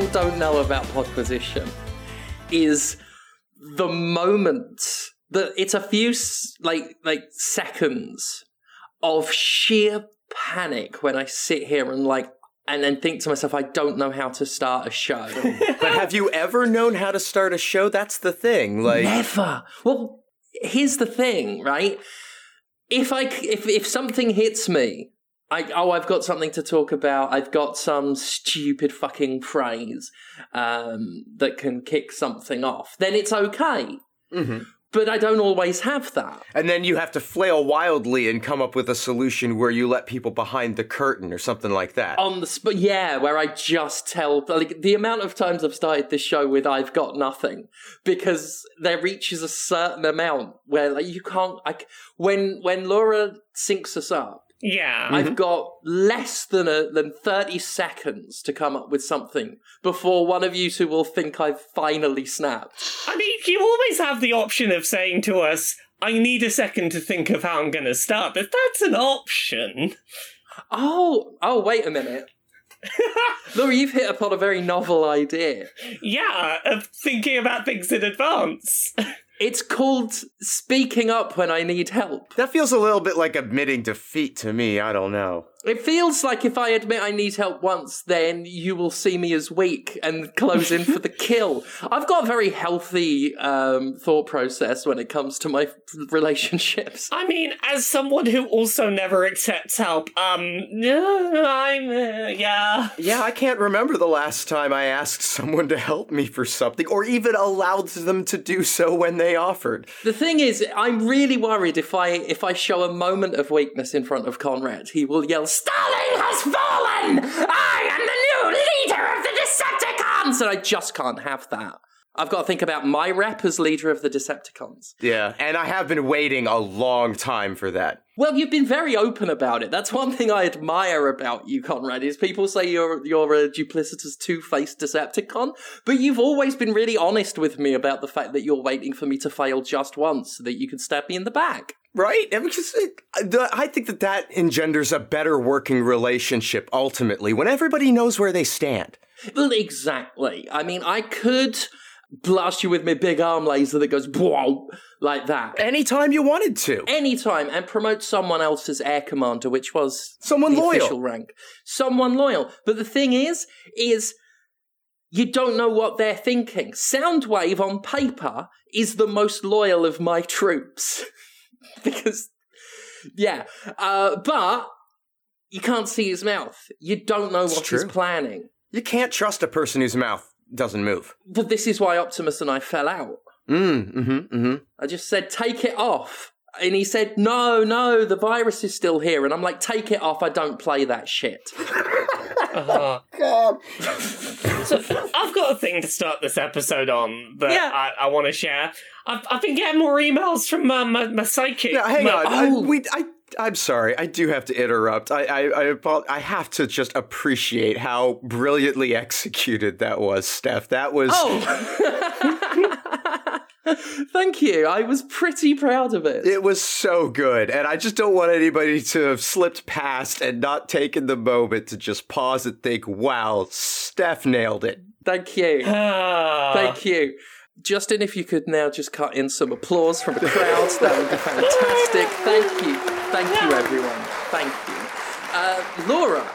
People don't know about Podquisition is the moment that it's a few like like seconds of sheer panic when I sit here and like and then think to myself, I don't know how to start a show. But have you ever known how to start a show? That's the thing. Like, Never. Well, here's the thing, right? If I if if something hits me, I oh I've got something to talk about. I've got some stupid fucking phrase um, that can kick something off. Then it's okay. Mhm. But I don't always have that. and then you have to flail wildly and come up with a solution where you let people behind the curtain or something like that. on the spot yeah where i just tell like the amount of times i've started this show with i've got nothing because there reaches a certain amount where like you can't like when when laura syncs us up Yeah. i've mm-hmm. got less than a than 30 seconds to come up with something before one of you two will think i've finally snapped I mean, you always have the option of saying to us, I need a second to think of how I'm going to start but That's an option. oh oh wait a minute laura you've hit upon a very novel idea Yeah, of thinking about things in advance. it's called speaking up when i need help that feels a little bit like admitting defeat to me. I don't know. It feels like if I admit I need help once, then you will see me as weak and close in for the kill. I've got a very healthy um, thought process when it comes to my relationships. I mean, as someone who also never accepts help, um, I'm, uh, yeah. Yeah, I can't remember the last time I asked someone to help me for something or even allowed them to do so when they offered. The thing is, I'm really worried if I if I show a moment of weakness in front of Conrad, he will yell, "Stalin has fallen! I am the new leader of the Decepticons!" And I just can't have that. I've got to think about my rep as leader of the Decepticons. Yeah, and I have been waiting a long time for that. Well, you've been very open about it. That's one thing I admire about you, Conrad. Is people say you're you're a duplicitous, two-faced Decepticon, but you've always been really honest with me about the fact that you're waiting for me to fail just once so that you can stab me in the back. Right? Because I think that that engenders a better working relationship ultimately when everybody knows where they stand. Well, exactly. I mean, I could blast you with my big arm laser that goes whoa like that Anytime you wanted to. anytime and promote someone else as air commander, which was Someone the loyal. official rank. Someone loyal. But the thing is, is you don't know what they're thinking. Soundwave on paper is the most loyal of my troops. because, yeah. Uh, but you can't see his mouth. You don't know It's what he's planning. You can't trust a person whose mouth doesn't move. But this is why Optimus and I fell out. Mm, mm-hmm, mm-hmm. I just said, take it off. And he said, no, no, the virus is still here. And I'm like, take it off. I don't play that shit. Uh, God. so I've got a thing to start this episode on that Yeah. I, I want to share. I've, I've been getting more emails from uh, my, my psychic. Now, hang my- on. Oh. I, we, I, I'm sorry. I do have to interrupt. I, I, I, I have to just appreciate how brilliantly executed that was, Steph. That was. Oh! Thank you. I was pretty proud of it. It was so good, and I just don't want anybody to have slipped past and not taken the moment to just pause and think, "Wow, Steph nailed it." Thank you. Ah. Thank you. Justin, if you could now just cut in some applause from the crowd, that would be fantastic. Thank you. Thank you, everyone. Thank you. Uh, Laura,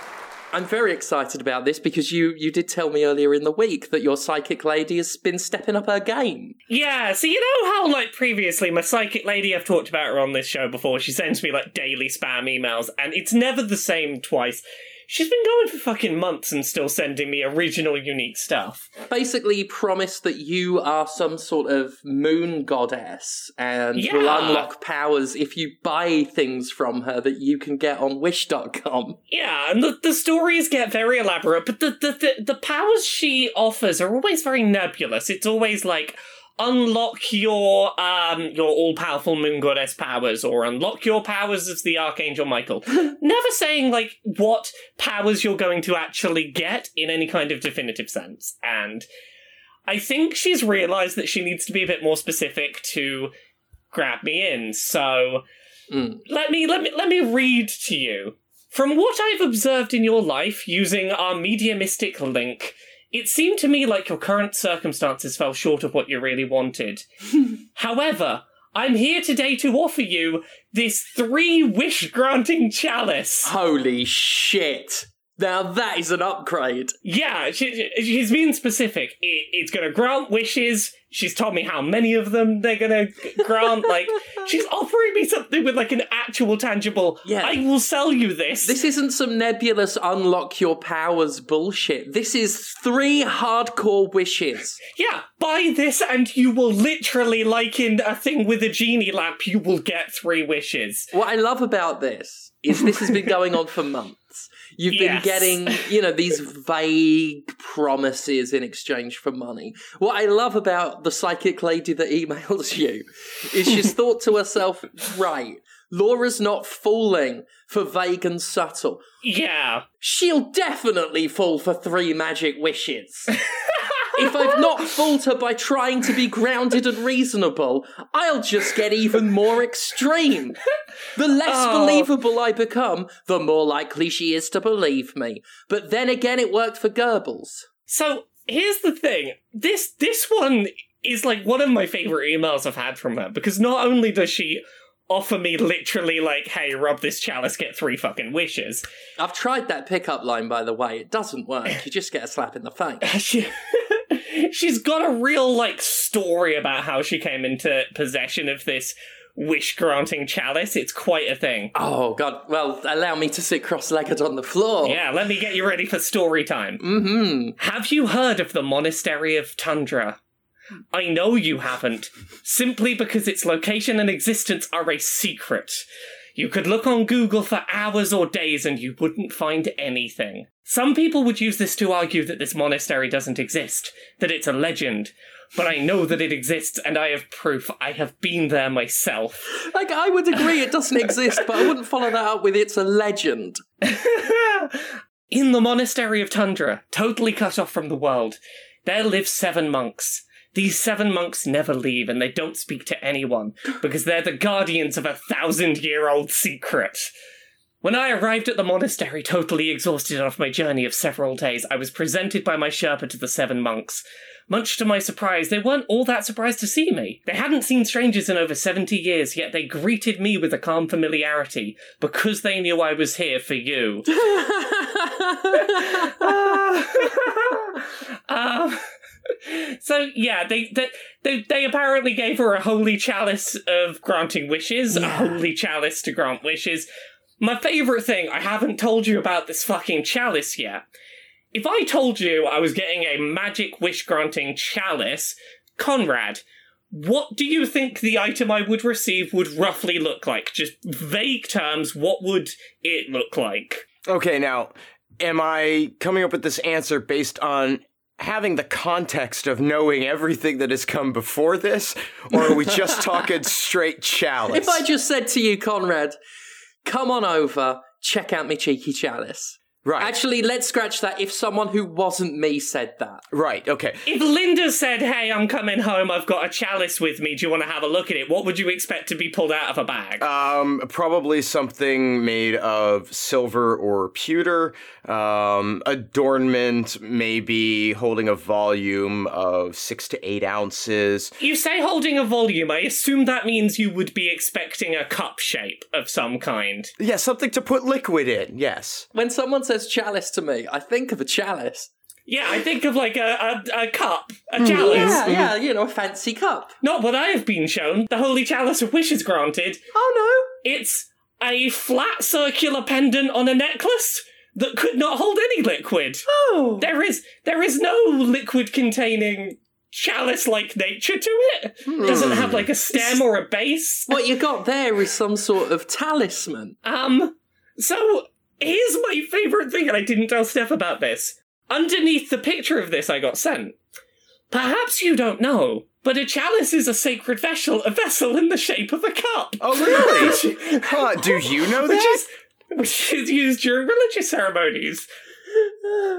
I'm very excited about this because you, you did tell me earlier in the week that your psychic lady has been stepping up her game. Yeah, so you know how, like, previously, my psychic lady, I've talked about her on this show before, she sends me, like, daily spam emails, and it's never the same twice. She's been going for fucking months and still sending me original, unique stuff. Basically, promise that you are some sort of moon goddess and will unlock powers if you buy things from her that you can get on Wish.com. Yeah, and the, the stories get very elaborate, but the, the, the, the powers she offers are always very nebulous. It's always like, unlock your um your all-powerful moon goddess powers or unlock your powers as the archangel michael. Never saying like what powers you're going to actually get in any kind of definitive sense. And i think she's realized that she needs to be a bit more specific to grab me in. So Mm. let me let me let me read to you. From what I've observed in your life using our mediumistic link, it seemed to me like your current circumstances fell short of what you really wanted. However, I'm here today to offer you this three wish granting chalice. Holy shit. Now that is an upgrade. Yeah, she, she's been specific. It, it's going to grant wishes. She's told me how many of them they're going to grant. Like, she's offering me something with like an actual tangible. Yeah. I will sell you this. This isn't some nebulous unlock your powers bullshit. This is three hardcore wishes. Yeah, buy this and you will literally, like in a thing with a genie lamp, you will get three wishes. What I love about this is this has been going on for months. You've been getting, you know, these vague promises in exchange for money. What I love about the psychic lady that emails you is she's thought to herself, right, Laura's not falling for vague and subtle. Yeah. She'll definitely fall for three magic wishes. if I've not fooled her by trying to be grounded and reasonable, I'll just get even more extreme. The less Oh. believable I become, the more likely she is to believe me. But then again, it worked for Goebbels. So here's the thing. This this one is like one of my favorite emails I've had from her because not only does she offer me literally like, hey, rub this chalice, get three fucking wishes. I've tried that pickup line, by the way. It doesn't work. You just get a slap in the face. She, she's got a real like story about how she came into possession of this wish granting chalice. It's quite a thing. Oh, God. Well, allow me to sit cross legged on the floor. Yeah, let me get you ready for story time. hmm. Have you heard of the Monastery of Tundra? I know you haven't, simply because its location and existence are a secret. You could look on Google for hours or days and you wouldn't find anything. Some people would use this to argue that this monastery doesn't exist, that it's a legend. But I know that it exists and I have proof. I have been there myself. Like, I would agree it doesn't exist, but I wouldn't follow that up with it's a legend. In the monastery of Tundra, totally cut off from the world, there live seven monks. These seven monks never leave and they don't speak to anyone because they're the guardians of a thousand year old secret. When I arrived at the monastery, totally exhausted after my journey of several days, I was presented by my Sherpa to the seven monks. Much to my surprise, they weren't all that surprised to see me. They hadn't seen strangers in over 70 years, yet they greeted me with a calm familiarity because they knew I was here for you. um, so yeah, they, they they they apparently gave her a holy chalice of granting wishes, a holy chalice to grant wishes. My favorite thing, I haven't told you about this fucking chalice yet. If I told you I was getting a magic wish granting chalice, Conrad, what do you think the item I would receive would roughly look like? Just vague terms, what would it look like? Okay, now, am I coming up with this answer based on having the context of knowing everything that has come before this, or are we just talking straight chalice? If I just said to you, Conrad, come on over, check out my cheeky chalice. Right, Actually, let's scratch that if someone who wasn't me said that. right, okay. If Linda said, Hey, I'm coming home, I've got a chalice with me, do you want to have a look at it? What would you expect to be pulled out of a bag? Um, probably something made of silver or pewter. Um, adornment, maybe holding a volume of six to eight ounces. you say holding a volume, I assume that means you would be expecting a cup shape of some kind. Yeah, something to put liquid in. Yes. When someone says chalice to me, I think of a chalice. Yeah, I think of like a, a, a cup, a Mm, chalice. Yeah, yeah, you know, a fancy cup. Not what I have been shown. The Holy Chalice of Wishes granted. Oh no. It's a flat circular pendant on a necklace that could not hold any liquid. Oh! There is there is no liquid containing chalice like nature to it. It doesn't have like a stem or a base. What you got there is some sort of talisman. Um so here's my favourite thing, and I didn't tell Steph about this. Underneath the picture of this I got sent. Perhaps you don't know, but a chalice is a sacred vessel, a vessel in the shape of a cup. Oh, really? huh, do you know which that? is which is used during religious ceremonies.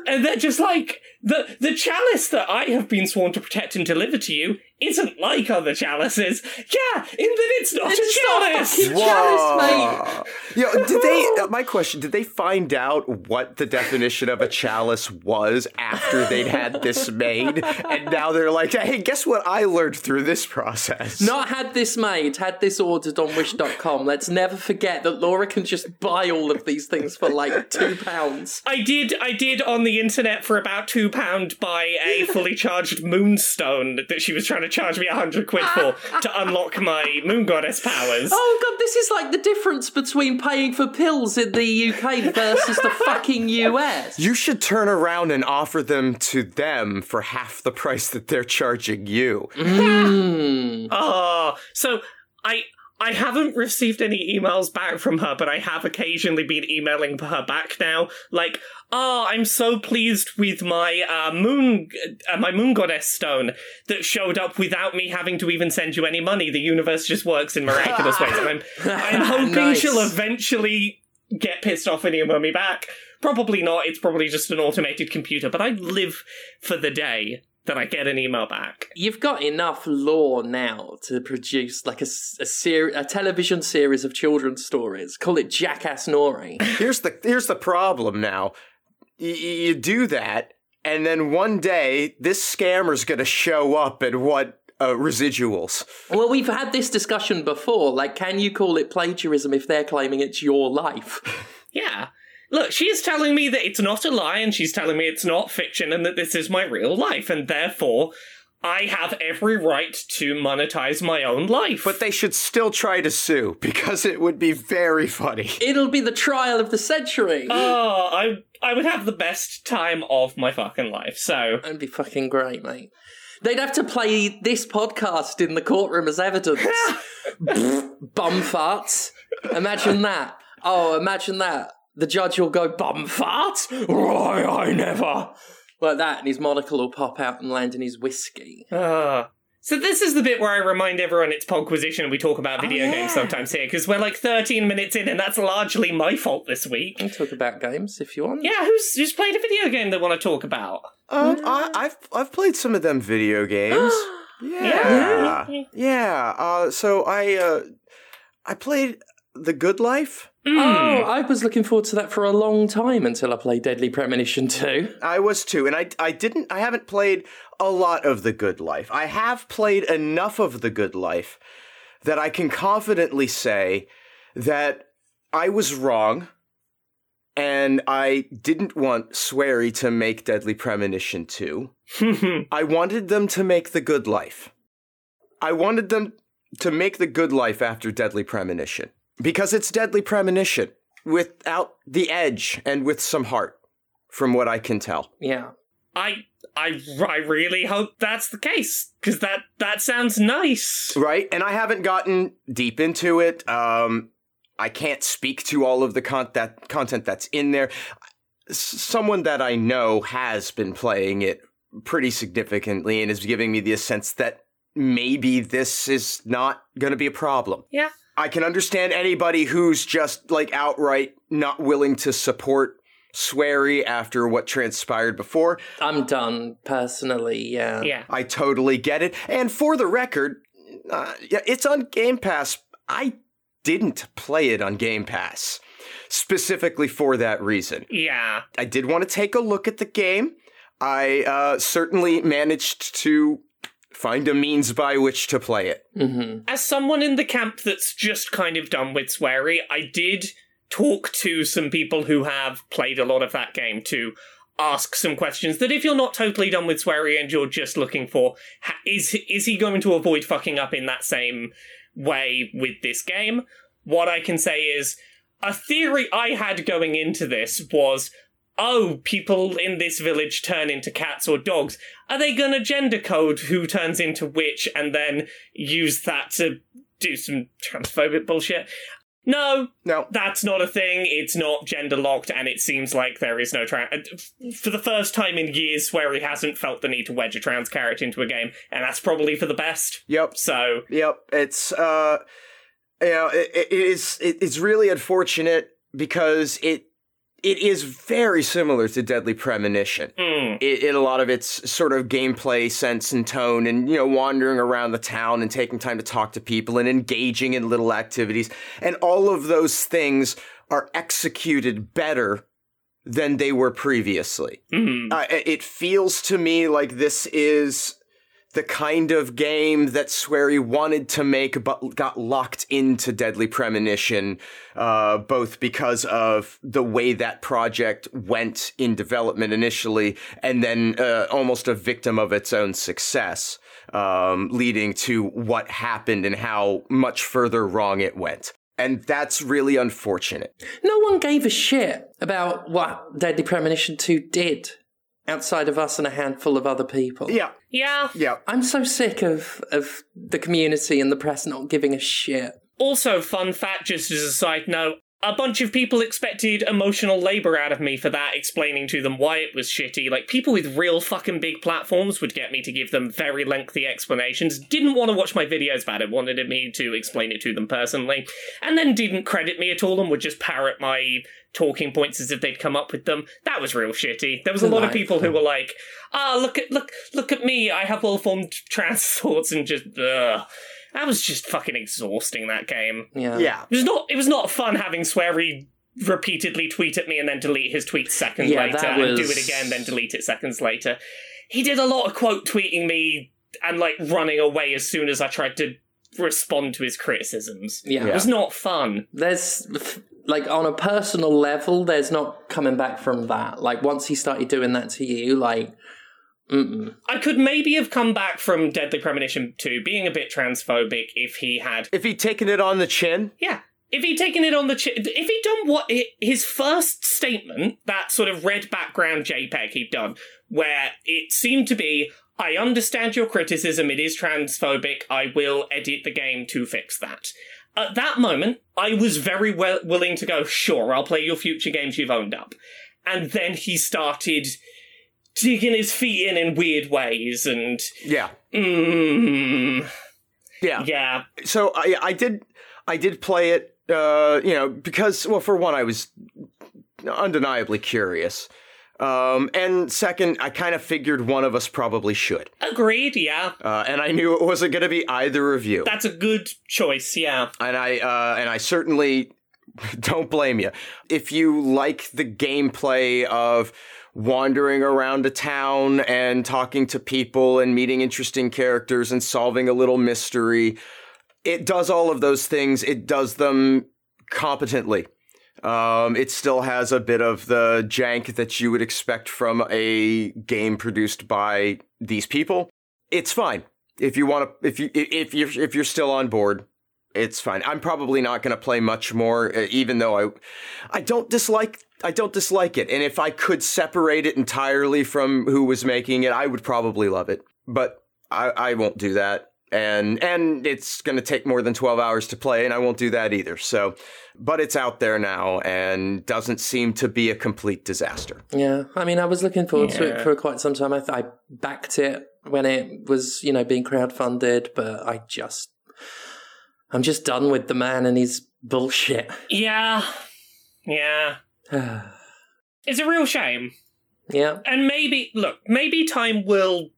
And they're just like the the chalice that I have been sworn to protect and deliver to you isn't like other chalices. Yeah, in that it's not It's a not chalice. fucking- chalice, mate. You know, did they? Uh, my question: Did they find out what the definition of a chalice was after they'd had this made, and now they're like, "Hey, guess what? I learned through this process." Not had this made, had this ordered on Wish.com. Let's never forget that Laura can just buy all of these things for like two pounds. I did. I did on the internet for about two pound buy a fully charged moonstone that she was trying to charge me a hundred quid for to unlock my moon goddess powers. Oh god, this is like the difference between paying for pills in the UK versus the fucking US. You should turn around and offer them to them for half the price that they're charging you. Mm. Oh, so I I haven't received any emails back from her, but I have occasionally been emailing her back now. Like, oh, I'm so pleased with my uh, moon, uh, my moon goddess stone that showed up without me having to even send you any money. The universe just works in miraculous ways, and I'm I'm hoping Nice. she'll eventually get pissed off and email me back. Probably not. It's probably just an automated computer, but I live for the day that I get an email back. You've got enough lore now to produce like a ser- a television series of children's stories. Call it Jackanory. Here's the here's the problem now. Y- y- you do that, and then one day this scammer's gonna show up and want uh, residuals. well, we've had this discussion before. Like, can you call it plagiarism if they're claiming it's your life? Yeah. Look, she's telling me that it's not a lie and she's telling me it's not fiction and that this is my real life and therefore I have every right to monetize my own life. But they should still try to sue because it would be very funny. It'll be the trial of the century. oh, I I would have the best time of my fucking life. So, That'd be fucking great, mate. They'd have to play this podcast in the courtroom as evidence. bum farts. Imagine that. Oh, imagine that. The judge will go, bum fart? Right, I never. Like that, and his monocle will pop out and land in his whiskey. uh so this is the bit where I remind everyone it's Podquisition and we talk about video Oh, yeah. games sometimes here because we're like 13 minutes in and that's largely my fault this week. We can talk about games if you want. Yeah, who's who's played a video game they want to talk about? Um, I, I've I've played some of them video games. Yeah. Yeah, yeah. Uh, so I uh, I played The Good Life. Mm. Oh, I was looking forward to that for a long time until I played Deadly Premonition 2. I was too, and I I didn't I haven't played a lot of The Good Life. I have played enough of The Good Life that I can confidently say that I was wrong. And I didn't want Swery to make Deadly Premonition 2. I wanted them to make The Good Life. I wanted them to make The Good Life after Deadly Premonition. Because it's Deadly Premonition without the edge and with some heart, from what I can tell. Yeah. I I I really hope that's the case because that that sounds nice. Right? And I haven't gotten deep into it. Um, I can't speak to all of the con- that content that's in there. S- someone that I know has been playing it pretty significantly and is giving me the sense that maybe this is not going to be a problem. Yeah. I can understand anybody who's just like outright not willing to support Swery after what transpired before. I'm done, personally, yeah. Yeah. I totally get it. And for the record, uh, it's on Game Pass. I didn't play it on Game Pass specifically for that reason. Yeah. I did want to take a look at the game. I uh, certainly managed to find a means by which to play it. hmm As someone in the camp that's just kind of done with Swery, I did talk to some people who have played a lot of that game to ask some questions that if you're not totally done with Swery and you're just looking for is is he going to avoid fucking up in that same way with this game what i can say is a theory i had going into this was oh people in this village turn into cats or dogs are they going to gender code who turns into which and then use that to do some transphobic bullshit no No, that's not a thing. It's not gender locked, and it seems like there is no trans. For the first time in years, where he hasn't felt the need to wedge a trans character into a game, and that's probably for the best. yep, So, Yep, it's uh, you know, it, it is it, it's really unfortunate because it it is very similar to Deadly Premonition. Mm. in a lot of its sort of gameplay sense and tone and you know wandering around the town and taking time to talk to people and engaging in little activities and all of those things are executed better than they were previously Mm. uh, it feels to me like this is the kind of game that Swery wanted to make, but got locked into Deadly Premonition, uh, both because of the way that project went in development initially, and then uh, almost a victim of its own success, um, leading to what happened and how much further wrong it went. And that's really unfortunate. No one gave a shit about what Deadly Premonition 2 did outside of us and a handful of other people. Yeah, Yeah. yeah. I'm so sick of, of the community and the press not giving a shit. Also, fun fact, just as a side note, a bunch of people expected emotional labor out of me for that, explaining to them why it was shitty. Like, people with real fucking big platforms would get me to give them very lengthy explanations. Didn't want to watch my videos about it, wanted me to explain it to them personally, and then didn't credit me at all and would just parrot my talking points as if they'd come up with them. That was real shitty. There was a lot of people who were like, "Ah, look at look look at me! I have well-formed trans thoughts," and just ugh. That was just fucking exhausting. That game. Yeah. Yeah. It was not. It was not fun having Swery repeatedly tweet at me and then delete his tweet seconds Yeah, later that and do it again, then delete it seconds later. He did a lot of quote tweeting me and like running away as soon as I tried to respond to his criticisms. Yeah. It was not fun. There's, like, on a personal level, there's not coming back from that. Like, once he started doing that to you, like, mm-mm. I could maybe have come back from Deadly Premonition 2 being a bit transphobic if he had If he'd taken it on the chin, Yeah. If he'd taken it on the chin, if he'd done what his first statement, that sort of red background JPEG he'd done, where it seemed to be, I understand your criticism, it is transphobic, I will edit the game to fix that. At that moment, I was very well willing to go, sure, I'll play your future games you've owned up. And then he started digging his feet in in weird ways and, yeah, mm, yeah. yeah, so I I did I did play it uh you know because well for one I was undeniably curious um and second I kind of figured one of us probably should. Agreed, yeah. uh and I knew it wasn't going to be either of you. That's a good choice, yeah. and I uh and I certainly don't blame you if you like the gameplay of wandering around a town and talking to people and meeting interesting characters and solving a little mystery it does all of those things. It does them competently um, it still has a bit of the jank that you would expect from a game produced by these people. It's fine if you want to. If you if you're if you're still on board, it's fine. I'm probably not going to play much more, uh, even though I I don't dislike I don't dislike it. And if I could separate it entirely from who was making it, I would probably love it. But I, I won't do that. And and it's going to take more than 12 hours to play and I won't do that either. So, but it's out there now and doesn't seem to be a complete disaster. Yeah, I mean, I was looking forward to it for quite some time. I, th- I backed it when it was, you know, being crowdfunded, but I just, I'm just done with the man and his bullshit. Yeah. Yeah. yeah, It's a real shame. Yeah. And maybe, look, maybe time will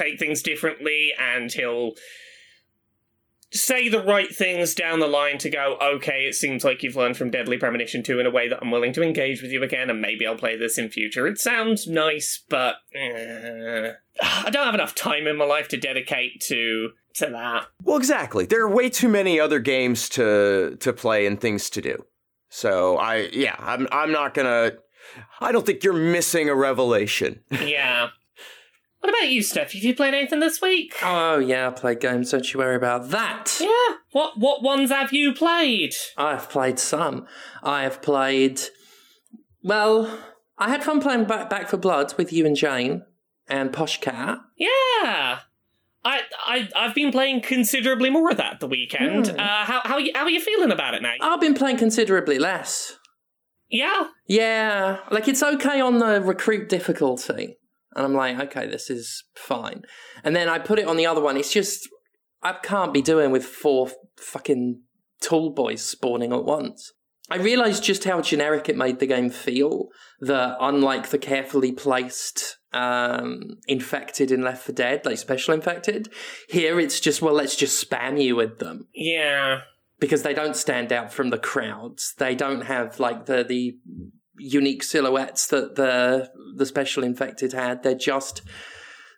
take things differently and he'll say the right things down the line to go, okay, it seems like you've learned from Deadly Premonition 2 in a way that I'm willing to engage with you again, and maybe I'll play this in future. It sounds nice, but eh, I don't have enough time in my life to dedicate to to that. Well, exactly. There are way too many other games to to play and things to do. So I yeah, I'm I'm not gonna. I don't think you're missing a revelation. Yeah. What about you, Steph? Have you played anything this week? Oh yeah, I played games. Don't you worry about that. Yeah. What what ones have you played? I've played some. I have played. Well, I had fun playing Back, Back 4 Blood with you and Jane and Posh Cat. Yeah. I I I've been playing considerably more of that the weekend. Hmm. Uh, how how are you, how are you feeling about it now? I've been playing considerably less. yeah. Yeah, like it's okay on the recruit difficulty. And I'm like, okay, this is fine. And then I put it on the other one. It's just, I can't be doing with four fucking tall boys spawning at once. I realized just how generic it made the game feel. That unlike the carefully placed um, infected in Left 4 Dead, like special infected, here it's just well, let's just spam you with them Yeah. because they don't stand out from the crowds. They don't have like the the unique silhouettes that the the special infected had. They're just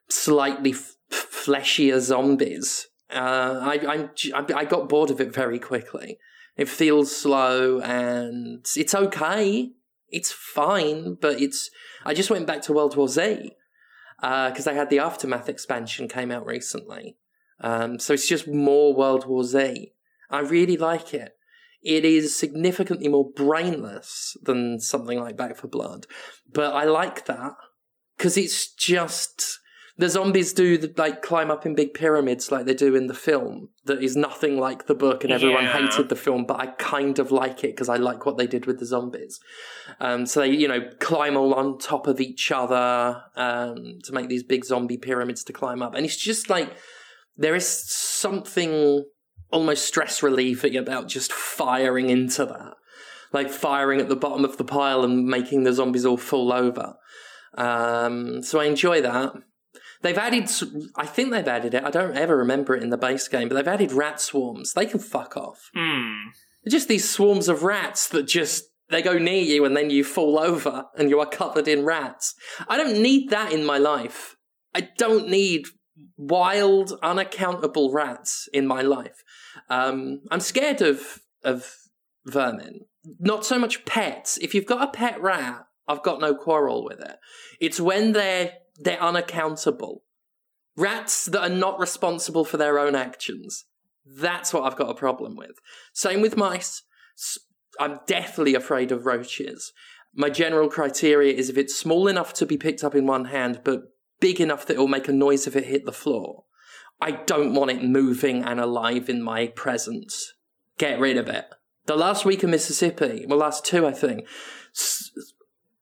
slightly f- fleshier zombies. Uh, I, I I got bored of it very quickly. It feels slow and it's okay. It's fine, but it's. I just went back to World War Z because they had the aftermath expansion came out recently. Um, so it's just more World War Z. I really like it. It is significantly more brainless than something like Back 4 Blood, but I like that because it's just the zombies do the, like climb up in big pyramids like they do in the film. That is nothing like the book, and everyone Yeah. hated the film, but I kind of like it because I like what they did with the zombies. Um, so they, you know, climb all on top of each other um, to make these big zombie pyramids to climb up, and it's just like there is something almost stress relieving about just firing into that. Like firing at the bottom of the pile and making the zombies all fall over. Um, so I enjoy that. They've added, I think they've added it. I don't ever remember it in the base game, but they've added rat swarms. They can fuck off. Hmm. They're just these swarms of rats that just they go near you and then you fall over and you are covered in rats. I don't need that in my life. I don't need wild, unaccountable rats in my life. Um, I'm scared of of vermin. Not so much pets. If you've got a pet rat, I've got no quarrel with it. It's when they're they're unaccountable. Rats that are not responsible for their own actions. That's what I've got a problem with. Same with mice. I'm deathly afraid of roaches. My general criteria is if it's small enough to be picked up in one hand, but big enough that it will make a noise if it hit the floor. I don't want it moving and alive in my presence. Get rid of it. The last week of Mississippi, well, last two, I think,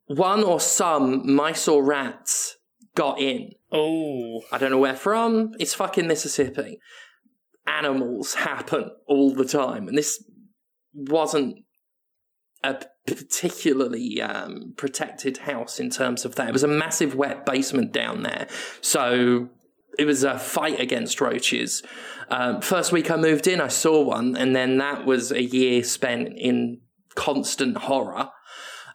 one or some mice or rats got in. Oh. I don't know where from. It's fucking Mississippi. Animals happen all the time, and this wasn't a particularly um, protected house in terms of that. It was a massive wet basement down there, so it was a fight against roaches. Um, first week I moved in, I saw one, and then that was a year spent in constant horror.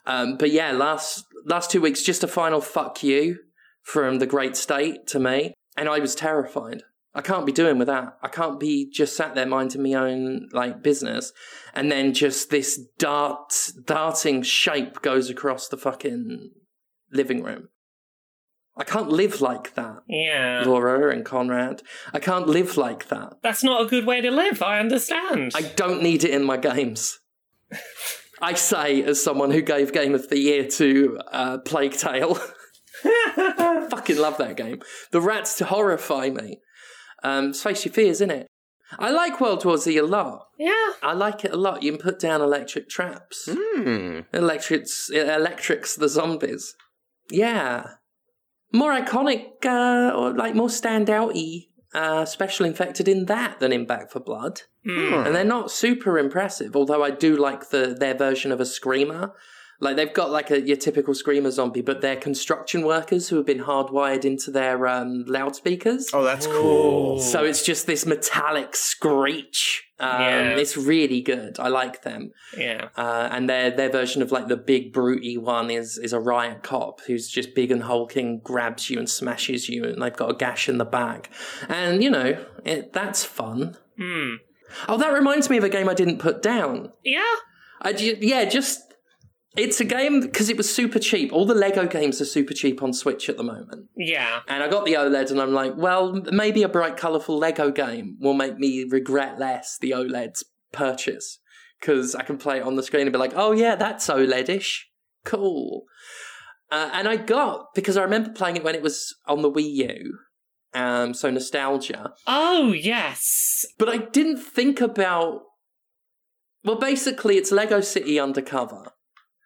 Um, but yeah, last last two weeks, just a final fuck you from the great state to me, and I was terrified. I can't be doing with that. I can't be just sat there minding my own like business, and then just this dart darting shape goes across the fucking living room. I can't live like that, Yeah. Laura and Conrad. I can't live like that. That's not a good way to live, I understand. I don't need it in my games. I say as someone who gave Game of the Year to uh, Plague Tale. Fucking love that game. The rats to horrify me. Um, it's face your fears, isn't it? I like World War Z a lot. yeah. I like it a lot. You can put down electric traps. Hmm. Electrics, it electrics the zombies. Yeah. More iconic, uh, or like more standout-y uh, special infected in that than in Back 4 Blood. Hmm. And they're not super impressive, although I do like the their version of a screamer. Like they've got like a your typical screamer zombie, but they're construction workers who have been hardwired into their um, loudspeakers. Oh, that's cool. So it's just this metallic screech. Um, Yeah. It's really good. I like them. Yeah. Uh, and their their version of like the big brutey one is is a riot cop who's just big and hulking, grabs you and smashes you, and they've got a gash in the back. And you know it, that's fun. Hmm. Oh, that reminds me of a game I didn't put down. Yeah. I yeah, just it's a game because it was super cheap. All the Lego games are super cheap on Switch at the moment. Yeah. And I got the OLED, and I'm like, well, maybe a bright, colourful Lego game will make me regret less the OLED's purchase because I can play it on the screen and be like, oh yeah, that's OLED-ish, cool. Uh, and I got because I remember playing it when it was on the Wii U, um, so nostalgia. Oh, yes. But I didn't think about. Well, basically, it's Lego City Undercover.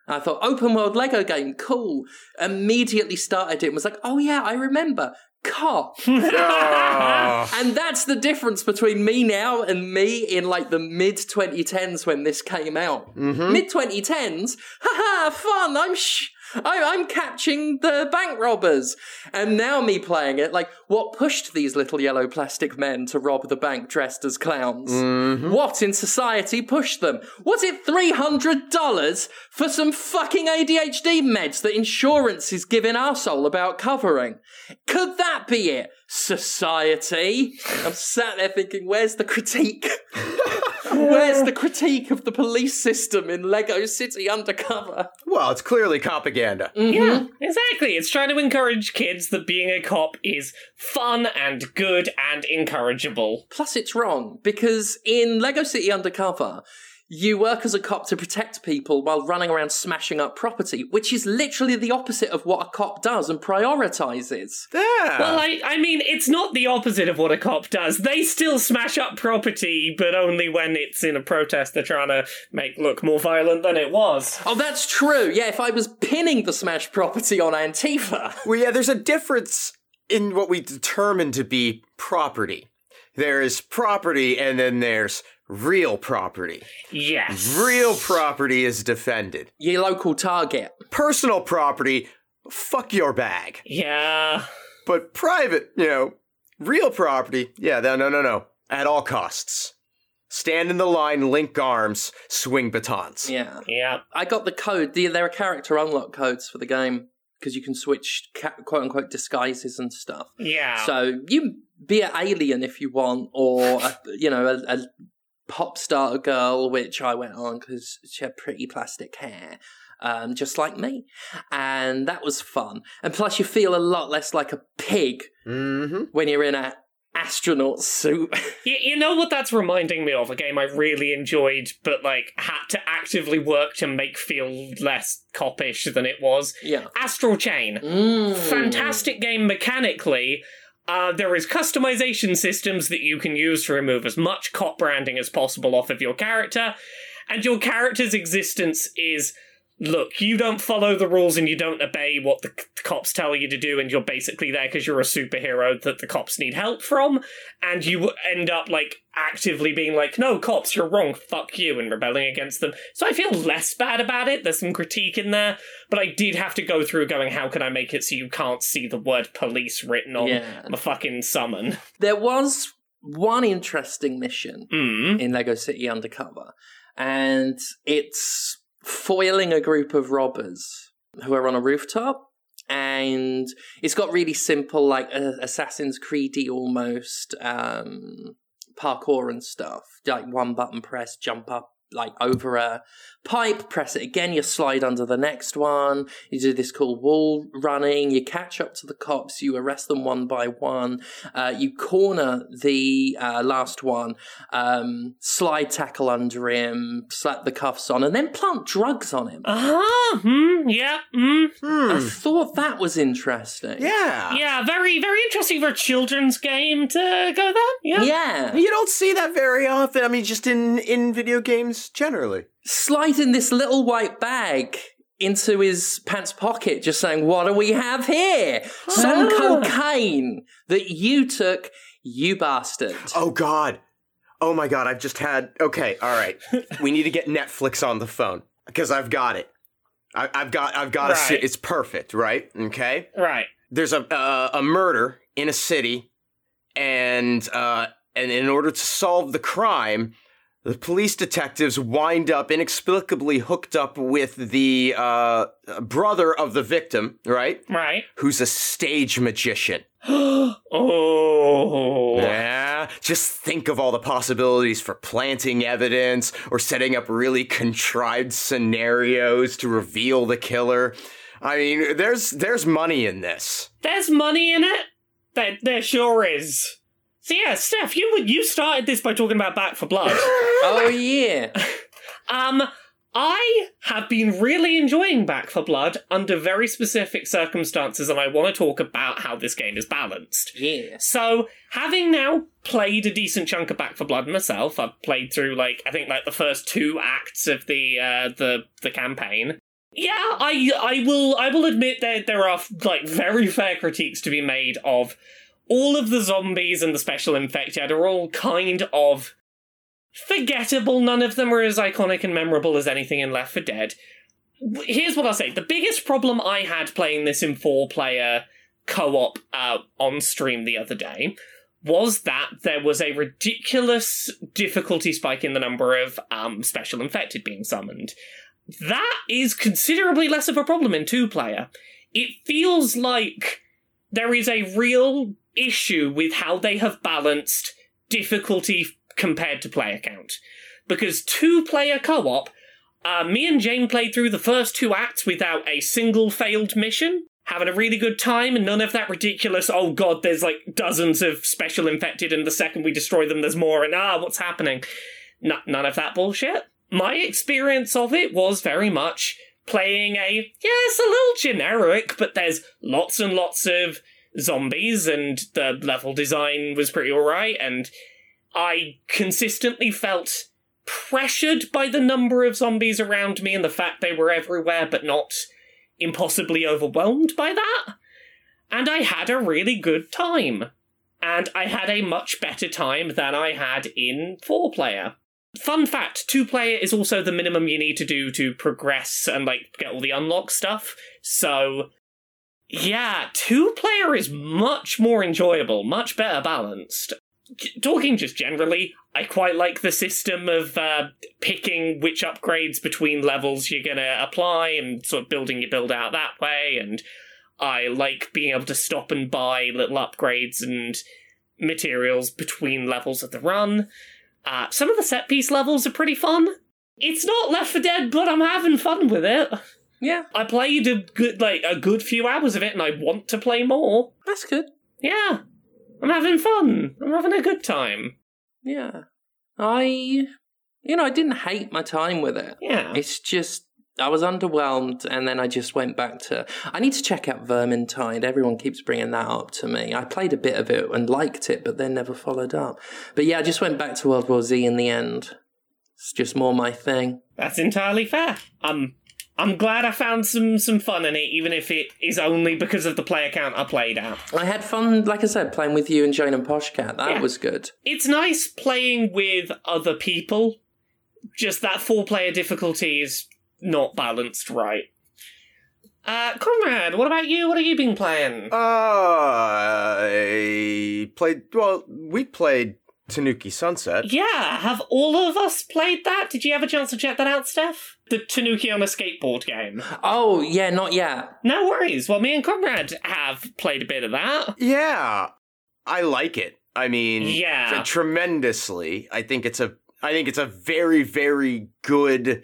I thought, open world Lego game, cool. Immediately started it and was like, oh yeah, I remember. cop. Oh. And that's the difference between me now and me in like the mid 2010s when this came out. Mm-hmm. Mid 2010s, haha, fun. I'm sh- I- I'm catching the bank robbers. And now me playing it, like, what pushed these little yellow plastic men to rob the bank dressed as clowns? Mm-hmm. What in society pushed them? Was it $300 for some fucking ADHD meds that insurance is giving arsehole about covering? Could that be it? Society? I'm sat there thinking, where's the critique? Where's the critique of the police system in Lego City Undercover? well, it's clearly propaganda. Yeah, mm-hmm. exactly. It's trying to encourage kids that being a cop is fun and good and encourageable. Plus, it's wrong because in Lego City Undercover, you work as a cop to protect people while running around smashing up property, which is literally the opposite of what a cop does and prioritizes. Yeah. Well, I, I mean, it's not the opposite of what a cop does. They still smash up property, but only when it's in a protest they're trying to make look more violent than it was. Oh, that's true. Yeah, if I was pinning the smashed property on Antifa. Well, yeah, there's a difference in what we determine to be property. There's property, and then there's real property. Yes. Real property is defended. Your local target. Personal property, fuck your bag. Yeah. But private, you know, real property, yeah, no, no, no, no. At all costs. Stand in the line, link arms, swing batons. Yeah. Yeah. I got the code. There are character unlock codes for the game because you can switch quote unquote disguises and stuff. Yeah. So you be an alien if you want, or a, you know a, a pop star girl, which I went on because she had pretty plastic hair, um, just like me, and that was fun. And plus, you feel a lot less like a pig Mm-hmm. when you're in a astronaut suit. You, you know what that's reminding me of? A game I really enjoyed, but like had to actively work to make feel less copish than it was. yeah. Astral Chain. Mm. Fantastic game mechanically. Uh, there is customization systems that you can use to remove as much cop branding as possible off of your character, and your character's existence is look, you don't follow the rules and you don't obey what the c- cops tell you to do, and you're basically there because you're a superhero that the cops need help from, and you end up like actively being like, no, cops, you're wrong, fuck you, and rebelling against them. So I feel less bad about it. There's some critique in there, but I did have to go through going, how can I make it so you can't see the word police written on Yeah. the fucking summon? There was one interesting mission Mm. in Lego City Undercover, and it's foiling a group of robbers who are on a rooftop. And it's got really simple, like uh, Assassin's Creedy almost um, parkour and stuff. Like one button press, jump up like over a pipe, press it again, you slide under the next one. You do this cool wall running. You catch up to the cops. You arrest them one by one. Uh, you corner the uh, last one, um, slide tackle under him, slap the cuffs on, and then plant drugs on him. Ah, hmm, yeah, hmm. I thought that was interesting. Yeah. Yeah, very, very interesting for a children's game to go there. Yeah. Yeah. You don't see that very often. I mean, just in, in video games generally. Sliding this little white bag into his pants pocket, just saying, What do we have here? Some Ah. cocaine that you took, you bastard. Oh God. Oh my God. I've just had. Okay. All right. we need to get Netflix on the phone because I've got it. I, I've got. I've got a. Right. si- It's perfect. Right. Okay. Right. There's a uh, a murder in a city, and uh, and in order to solve the crime. The police detectives wind up inexplicably hooked up with the uh, brother of the victim, right? Right. Who's a stage magician. oh. Yeah, just think of all the possibilities for planting evidence or setting up really contrived scenarios to reveal the killer. I mean, there's there's money in this. There's money in it. There, there sure is. So yeah, Steph, you you started this by talking about Back 4 Blood. Oh, yeah. Um, I have been really enjoying Back 4 Blood under very specific circumstances, and I want to talk about how this game is balanced. Yeah. So, having now played a decent chunk of Back 4 Blood myself, I've played through like I think like the first two acts of the uh, the the campaign. Yeah, I I will I will admit that there are like very fair critiques to be made of all of the zombies and the special infected are all kind of forgettable. None of them are as iconic and memorable as anything in Left 4 Dead. Here's what I'll say: the biggest problem I had playing this in four player co-op uh, on stream the other day was that there was a ridiculous difficulty spike in the number of um, special infected being summoned. That is considerably less of a problem in two player. It feels like there is a real issue with how they have balanced difficulty compared to player count. Because two player co op, uh, me and Jane played through the first two acts without a single failed mission, having a really good time, and none of that ridiculous, oh god, there's like dozens of special infected, and the second we destroy them, there's more, and ah, what's happening? N- none of that bullshit. My experience of it was very much playing a, yes, a little generic, but there's lots and lots of zombies, and the level design was pretty alright, and I consistently felt pressured by the number of zombies around me and the fact they were everywhere, but not impossibly overwhelmed by that. And I had a really good time. And I had a much better time than I had in four player. Fun fact, two player is also the minimum you need to do to progress and like get all the unlock stuff. So yeah, two player is much more enjoyable, much better balanced. Talking just generally, I quite like the system of uh, picking which upgrades between levels you're gonna apply and sort of building your build out that way. And I like being able to stop and buy little upgrades and materials between levels of the run. Uh, some of the set piece levels are pretty fun. It's not Left 4 Dead, but I'm having fun with it. Yeah, I played a good like a good few hours of it, and I want to play more. that's good. Yeah, I'm having fun. I'm having a good time. Yeah. I, you know, I didn't hate my time with it. Yeah. It's just, I was underwhelmed and then I just went back to, I need to check out Vermintide. Everyone keeps bringing that up to me. I played a bit of it and liked it, but then never followed up. But yeah, I just went back to World War Z in the end. It's just more my thing. That's entirely fair. I'm I'm glad I found some some fun in it, even if it is only because of the player count I played at. I had fun, like I said, playing with you and Jane and Poshcat. That Yeah. was good. It's nice playing with other people. Just that four player difficulty is not balanced right. Uh, Conrad, what about you? What have you been playing? I played. Well, we played Tanuki Sunset. Yeah, have all of us played that? Did you have a chance to check that out, Steph? The Tanuki on a skateboard game. Oh, yeah, not yet. No worries. Well, me and Conrad have played a bit of that. Yeah, I like it. I mean, Yeah. tremendously. I think it's a. I think it's a very, very good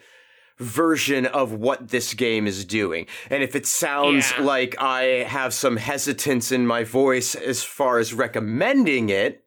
version of what this game is doing. And if it sounds Yeah. like I have some hesitance in my voice as far as recommending it,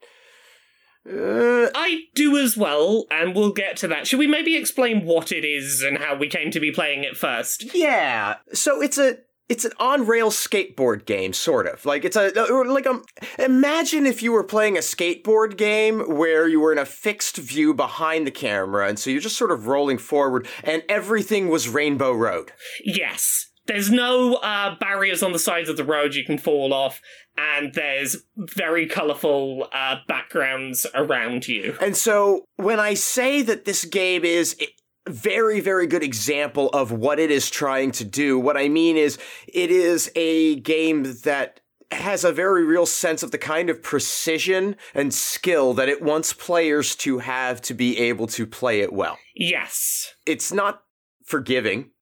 uh, I do as well, and we'll get to that. Should we maybe explain what it is and how we came to be playing it first? Yeah. So it's a it's an on-rail skateboard game, sort of. Like it's a like um. Imagine if you were playing a skateboard game where you were in a fixed view behind the camera, and so you're just sort of rolling forward, and everything was Rainbow Road. Yes. There's no uh, barriers on the sides of the road you can fall off, and there's very colourful uh, backgrounds around you. And so when I say that this game is a very, very good example of what it is trying to do, what I mean is it is a game that has a very real sense of the kind of precision and skill that it wants players to have to be able to play it well. Yes. It's not forgiving,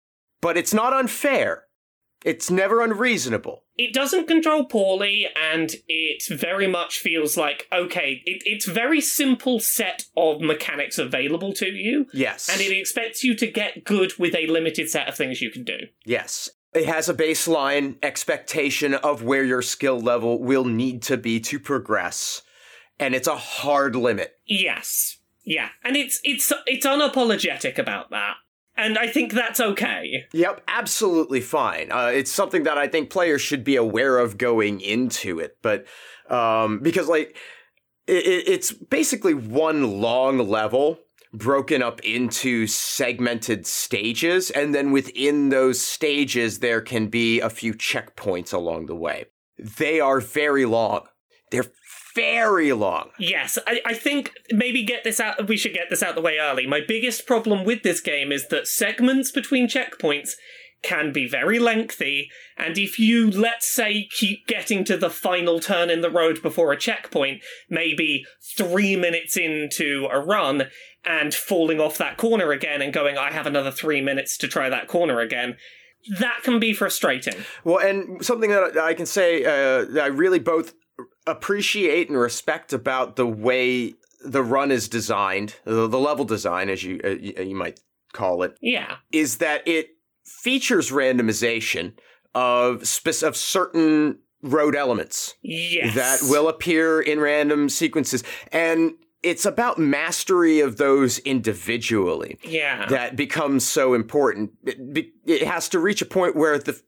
but it's not unfair. It's never unreasonable. It doesn't control poorly, and it very much feels like okay. It, it's very simple set of mechanics available to you, Yes. and it expects you to get good with a limited set of things you can do. Yes. It has a baseline expectation of where your skill level will need to be to progress. And it's a hard limit. Yes, yeah, and it's it's it's unapologetic about that, and I think that's okay. Yep, absolutely fine. Uh, it's something that I think players should be aware of going into it. But, um, because like, it, it's basically one long level broken up into segmented stages, and then within those stages, there can be a few checkpoints along the way. They are very long. They're very long. Yes, I, I think maybe get this out. We should get this out the way early. My biggest problem with this game is that segments between checkpoints can be very lengthy, and if you, let's say, keep getting to the final turn in the road before a checkpoint, maybe three minutes into a run, and falling off that corner again and going, I have another three minutes to try that corner again, that can be frustrating. Well, and something that I can say uh, that I really both appreciate and respect about the way the run is designed, the, the level design, as you uh, you might call it, Yeah. is that it features randomization of spec- of certain road elements Yes. that will appear in random sequences and it's about mastery of those individually Yeah. that becomes so important it, it has to reach a point where the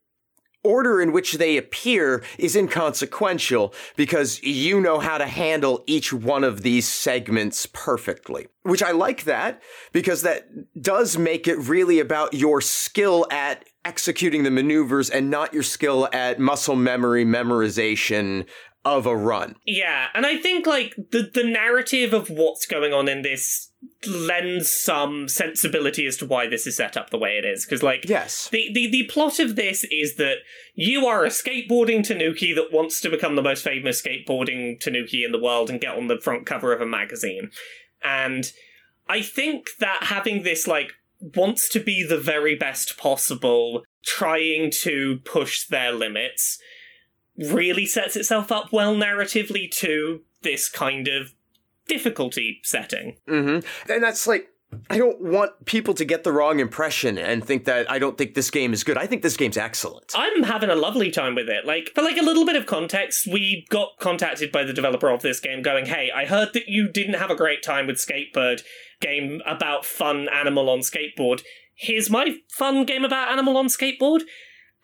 order in which they appear is inconsequential because you know how to handle each one of these segments perfectly. Which I like that because that does make it really about your skill at executing the maneuvers and not your skill at muscle memory memorization of a run. Yeah, and I think like the the narrative of what's going on in this lends some sensibility as to why this is set up the way it is. Because like Yes. the, the the plot of this is that you are a skateboarding tanuki that wants to become the most famous skateboarding tanuki in the world and get on the front cover of a magazine. And I think that having this like wants to be the very best possible, trying to push their limits, really sets itself up well narratively to this kind of difficulty setting. Mm-hmm. And that's like, I don't want people to get the wrong impression and think that I don't think this game is good. I think this game's excellent. I'm having a lovely time with it. Like, for like a little bit of context, we got contacted by the developer of this game going, hey, I heard that you didn't have a great time with Skatebird, game about fun animal on skateboard. Here's my fun game about animal on skateboard.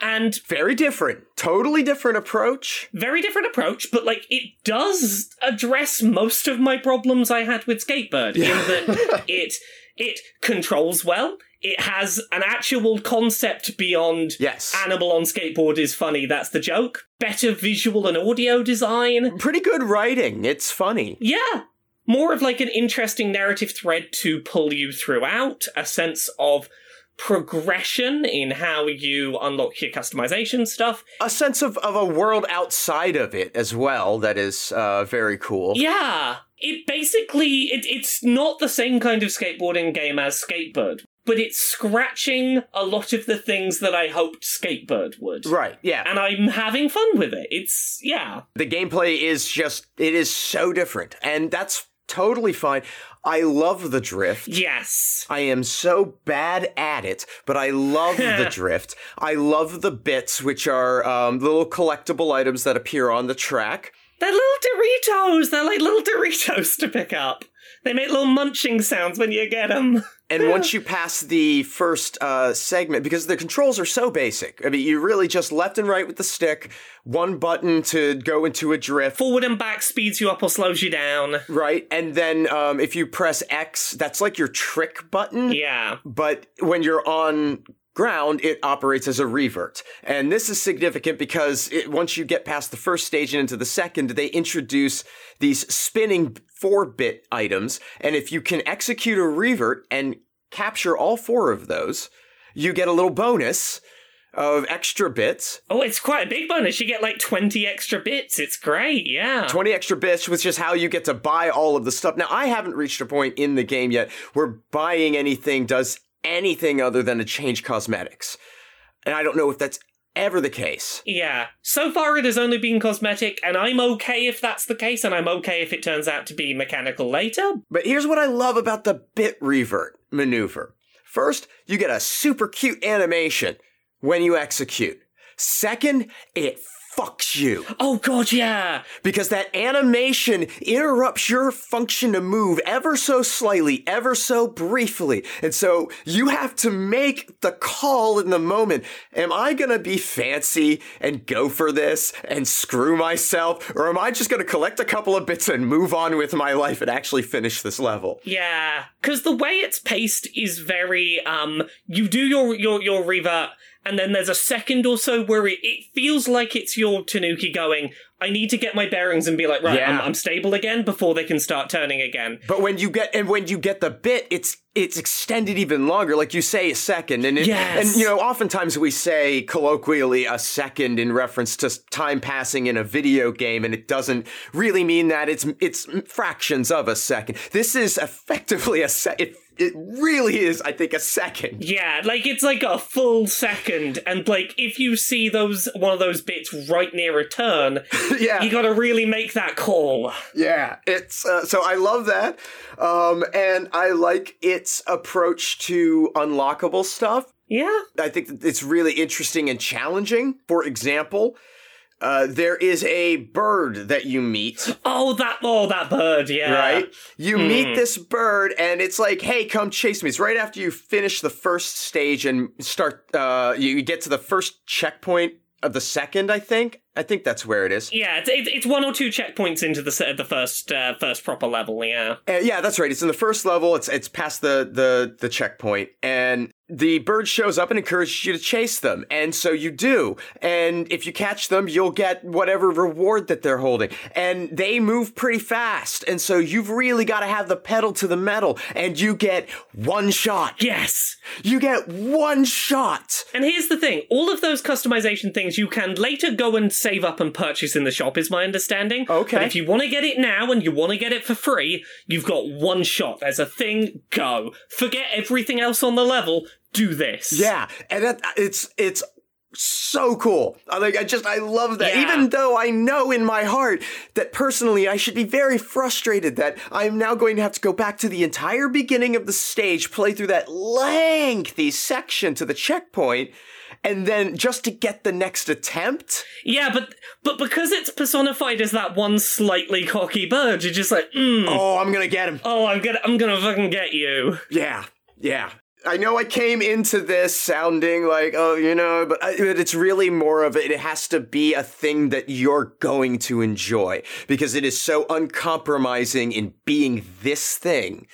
And Very different. Totally different approach. very different approach, but like it does address most of my problems I had with Skatebird in that it it controls well. It has an actual concept beyond Yes. animal on skateboard is funny, that's the joke. Better visual and audio design. Pretty good writing. It's funny. Yeah. More of like an interesting narrative thread to pull you throughout, a sense of progression in how you unlock your customization stuff. A sense of, of a world outside of it as well that is uh, very cool. Yeah, it basically it, it's not the same kind of skateboarding game as Skatebird, but it's scratching a lot of the things that I hoped Skatebird would. Right, yeah. And I'm having fun with it. It's yeah. The gameplay is just, it is so different. And that's totally fine. I love the drift. Yes. I am so bad at it, but I love the drift. I love the bits, which are um, little collectible items that appear on the track. They're little Doritos. They're like little Doritos to pick up. They make little munching sounds when you get them. And once you pass the first uh, segment, because the controls are so basic, I mean, you really just left and right with the stick, one button to go into a drift, Forward and back speeds you up or slows you down. right? And then um, if you press X, that's like your trick button. Yeah. but when you're on ground, it operates as a revert. And this is significant because it, once you get past the first stage and into the second, they introduce these spinning four bit items. And if you can execute a revert and capture all four of those, you get a little bonus of extra bits. Oh, it's quite a big bonus. You get like 20 extra bits. It's great. Yeah. 20 extra bits, which is how you get to buy all of the stuff. Now, I haven't reached a point in the game yet where buying anything does anything other than to change cosmetics. And I don't know if that's ever the case. Yeah. So far, it has only been cosmetic, and I'm okay if that's the case, and I'm okay if it turns out to be mechanical later. But here's what I love about the bit revert maneuver. First, you get a super cute animation when you execute. Second, it fucks you Oh god, yeah. because that animation interrupts your function to move ever so slightly, ever so briefly. And so you have to make the call in the moment. Am I going to be fancy and go for this and screw myself? Or am I just going to collect a couple of bits and move on with my life and actually finish this level? Yeah, because the way it's paced is very um. You do your your your revert, and then there's a second or so where it, it feels like it's your Tanuki going. I need to get my bearings and be like, right, I'm, I'm stable again before they can start turning again. But when you get and when you get the bit, it's it's extended even longer. Like you say a second, and it, Yes. and you know oftentimes we say colloquially a second in reference to time passing in a video game, and it doesn't really mean that. It's it's fractions of a second. This is effectively a sec. It, it really is, I think, a second. Yeah, like it's like a full second, and like if you see those one of those bits right near a turn, yeah, you gotta really make that call. Yeah, it's uh, so I love that, um, and I like its approach to unlockable stuff. Yeah, I think it's really interesting and challenging. For example, uh, there is a bird that you meet, oh that oh that bird, yeah, right? You meet this bird, and it's like, "Hey, come chase me." It's right after you finish the first stage and start. Uh, you get to the first checkpoint of the second. I think. I think that's where it is. Yeah, it's, it's it's one or two checkpoints into the the first uh, first proper level. Yeah, Uh, yeah, that's right. It's in the first level. It's it's past the the the checkpoint, and the bird shows up and encourages you to chase them, and so you do. And if you catch them, you'll get whatever reward that they're holding, and they move pretty fast, and so you've really got to have the pedal to the metal, and you get one shot. yes. You get one shot. And here's the thing: all of those customization things you can later go and save up and purchase in the shop, is my understanding. Okay. But if you want to get it now and you want to get it for free, you've got one shot. There's a thing. Go. Forget everything else on the level. Do this. Yeah, and that it's it's so cool. I like I just I love that. Yeah. Even though I know in my heart that personally I should be very frustrated that I'm now going to have to go back to the entire beginning of the stage, play through that lengthy section to the checkpoint, and then just to get the next attempt. Yeah, but but because it's personified as that one slightly cocky bird, you're just like, mm, Oh, I'm gonna get him. oh, I'm gonna I'm gonna fucking get you. Yeah, yeah. I know I came into this sounding like, oh, you know, but, I, but it's really more of it. It has to be a thing that you're going to enjoy because it is so uncompromising in being this thing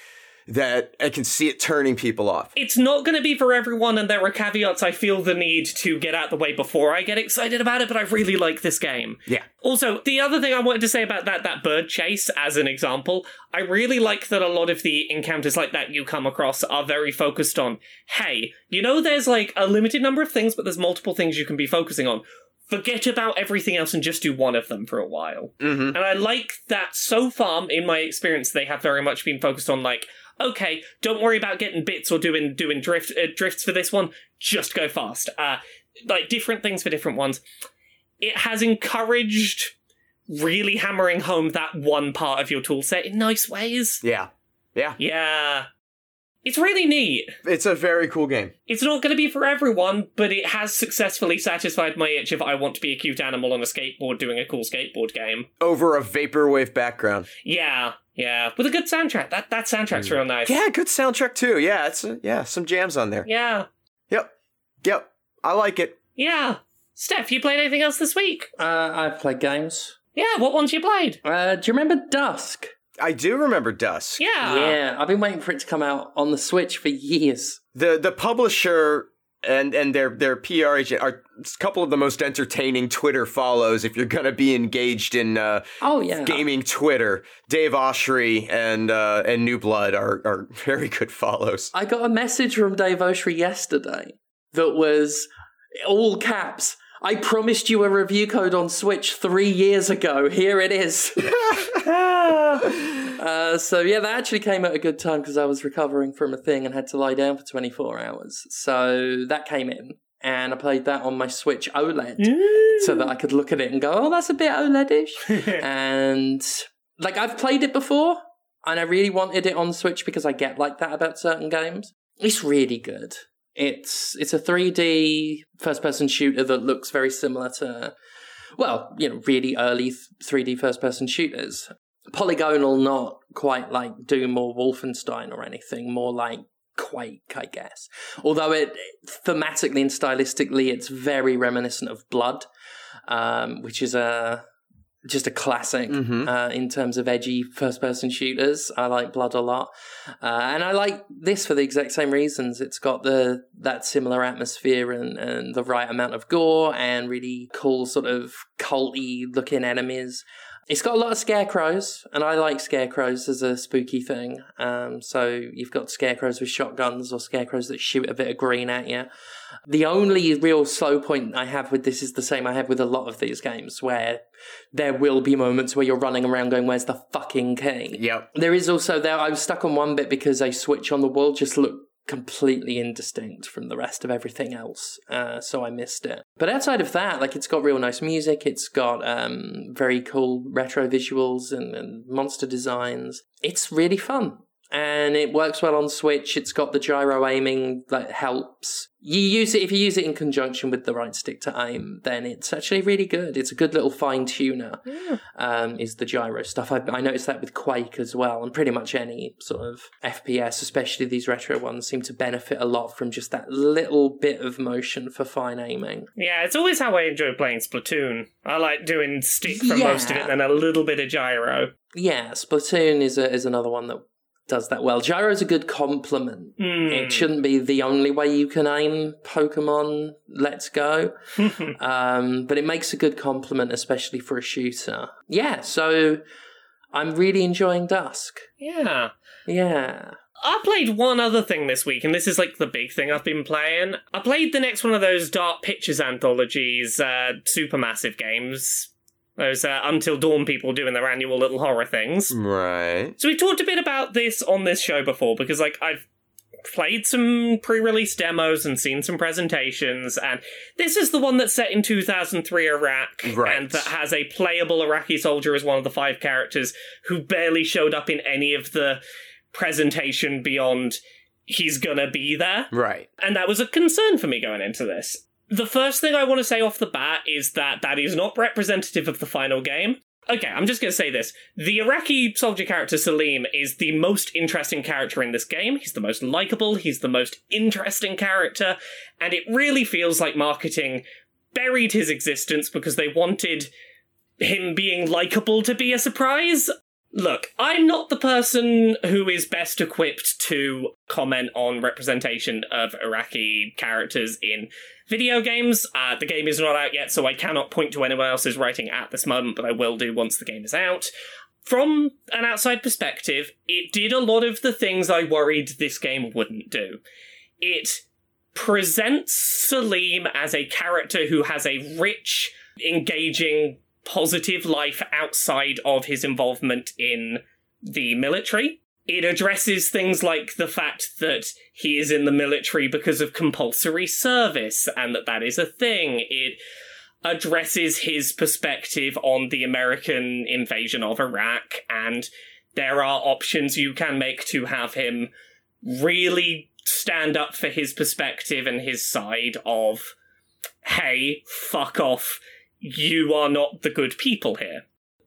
that I can see it turning people off. It's not going to be for everyone, and there are caveats I feel the need to get out the way before I get excited about it, but I really like this game. Yeah. Also, the other thing I wanted to say about that that bird chase, as an example, I really like that a lot of the encounters like that you come across are very focused on, hey, you know there's like a limited number of things, but there's multiple things you can be focusing on. Forget about everything else and just do one of them for a while. Mm-hmm. And I like that so far, in my experience, they have very much been focused on like, okay, don't worry about getting bits or doing doing drift uh, drifts for this one. Just go fast. Uh, like different things for different ones. It has encouraged really hammering home that one part of your tool set in nice ways. Yeah. Yeah. Yeah. It's really neat. It's a very cool game. It's not going to be for everyone, but it has successfully satisfied my itch of I want to be a cute animal on a skateboard doing a cool skateboard game. Over a vaporwave background. Yeah, yeah, with a good soundtrack. That that soundtrack's real nice. Yeah, good soundtrack too. Yeah, it's uh, yeah, some jams on there. yeah, Yep. Yep. I like it. yeah. Steph, you played anything else this week? Uh, I've played games. Yeah, what ones you played? Uh, do you remember Dusk? I do remember Dusk. Yeah, yeah, I've been waiting for it to come out on the Switch for years. the the publisher and and their their PR agent are a couple of the most entertaining Twitter follows if you're gonna be engaged in uh, Oh yeah, gaming Twitter. Dave Oshry and uh, and New Blood are are very good follows. I got a message from Dave Oshry yesterday that was all caps. I promised you a review code on Switch three years ago. Here it is. uh, so yeah, that actually came at a good time because I was recovering from a thing and had to lie down for 24 hours. So that came in, and I played that on my Switch OLED so that I could look at it and go, "Oh, that's a bit OLED-ish." and like I've played it before, and I really wanted it on Switch because I get like that about certain games. It's really good. It's it's a 3D first person shooter that looks very similar to well, you know, really early 3D first person shooters. Polygonal, not quite like Doom or Wolfenstein or anything, more like Quake, I guess. Although it thematically and stylistically, it's very reminiscent of Blood, um, which is a just a classic Mhm. uh, in terms of edgy first person shooters. I like Blood a lot. Uh, and I like this for the exact same reasons. It's got the that similar atmosphere and, and the right amount of gore and really cool sort of culty looking enemies. It's got a lot of scarecrows, and I like scarecrows as a spooky thing. Um, so you've got scarecrows with shotguns or scarecrows that shoot a bit of green at you. The only real slow point I have with this is the same I have with a lot of these games, where there will be moments where you're running around going, "Where's the fucking key?" Yep. There is also there. I was stuck on one bit because a switch on the wall just looked completely indistinct from the rest of everything else, uh, so I missed it. But outside of that, like it's got real nice music. It's got um, very cool retro visuals and, and monster designs. It's really fun. And it works well on Switch. It's got the gyro aiming that helps. You use it if you use it in conjunction with the right stick to aim, then it's actually really good. It's a good little fine tuner um, is the gyro stuff. I, I noticed that with Quake as well, and pretty much any sort of FPS, especially these retro ones, seem to benefit a lot from just that little bit of motion for fine aiming. Yeah, it's always how I enjoy playing Splatoon. I like doing stick for most of it, then a little bit of gyro. Yeah, Splatoon is a, is another one that does that well. Gyro's a good compliment. Hmm. It shouldn't be the only way you can aim Pokemon Let's Go, um, but it makes a good compliment, especially for a shooter. Yeah, so I'm really enjoying Dusk. yeah. Yeah. I played one other thing this week, and this is like the big thing I've been playing. I played the next one of those Dark Pictures anthologies, uh, supermassive games. Those uh, Until Dawn people doing their annual little horror things. Right. So we talked a bit about this on this show before because, like, I've played some pre-release demos and seen some presentations, and this is the one that's set in 2003 Iraq Right. and that has a playable Iraqi soldier as one of the five characters who barely showed up in any of the presentation beyond he's gonna be there. Right. And that was a concern for me going into this. The first thing I want to say off the bat is that that is not representative of the final game. Okay, I'm just going to say this. The Iraqi soldier character Salim is the most interesting character in this game. He's the most likable, he's the most interesting character, and it really feels like marketing buried his existence because they wanted him being likable to be a surprise. Look, I'm not the person who is best equipped to comment on representation of Iraqi characters in video games. Uh, the game is not out yet, so I cannot point to anyone else's writing at this moment, but I will do once the game is out. From an outside perspective, it did a lot of the things I worried this game wouldn't do. It presents Salim as a character who has a rich, engaging, positive life outside of his involvement in the military. It addresses things like the fact that he is in the military because of compulsory service and that that is a thing. It addresses his perspective on the American invasion of Iraq and there are options you can make to have him really stand up for his perspective and his side of, hey, fuck off, you are not the good people here.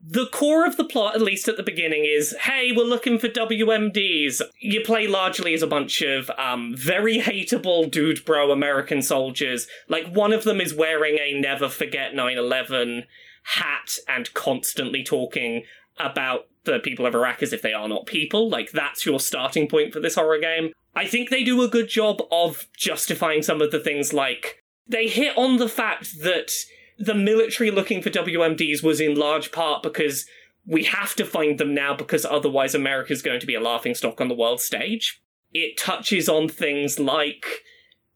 The core of the plot, at least at the beginning, is hey, we're looking for WMDs. You play largely as a bunch of um, very hateable dude bro American soldiers. Like, one of them is wearing a never forget 9 11 hat and constantly talking about the people of Iraq as if they are not people. Like, that's your starting point for this horror game. I think they do a good job of justifying some of the things like they hit on the fact that the military looking for WMDs was in large part because we have to find them now because otherwise America's going to be a laughingstock on the world stage. It touches on things like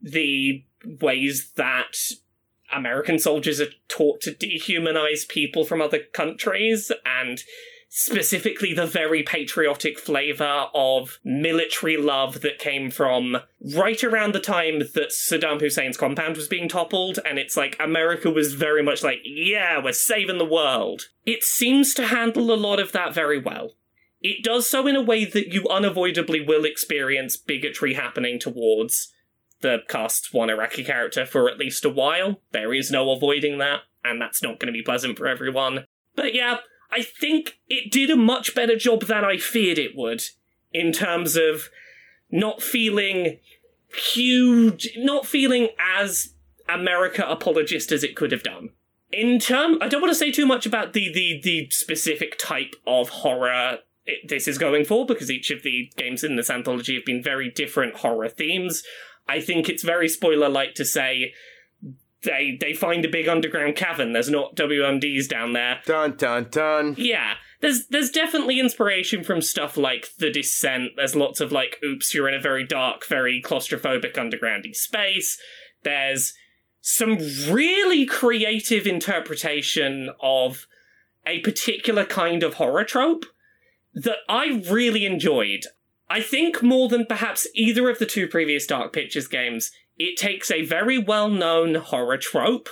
the ways that American soldiers are taught to dehumanize people from other countries and specifically the very patriotic flavor of military love that came from right around the time that Saddam Hussein's compound was being toppled, and it's like America was very much like, yeah, we're saving the world. It seems to handle a lot of that very well. It does so in a way that you unavoidably will experience bigotry happening towards the cast's one Iraqi character for at least a while. There is no avoiding that, and that's not going to be pleasant for everyone. But yeah, I think it did a much better job than I feared it would in terms of not feeling huge, not feeling as America apologist as it could have done. In term, I don't want to say too much about the the the specific type of horror it, this is going for because each of the games in this anthology have been very different horror themes. I think it's very spoiler like to say they they find a big underground cavern. There's not WMDs down there. Dun dun dun. Yeah, there's there's definitely inspiration from stuff like The Descent. There's lots of like, oops, you're in a very dark, very claustrophobic undergroundy space. There's some really creative interpretation of a particular kind of horror trope that I really enjoyed. I think more than perhaps either of the two previous Dark Pictures games, it takes a very well known horror trope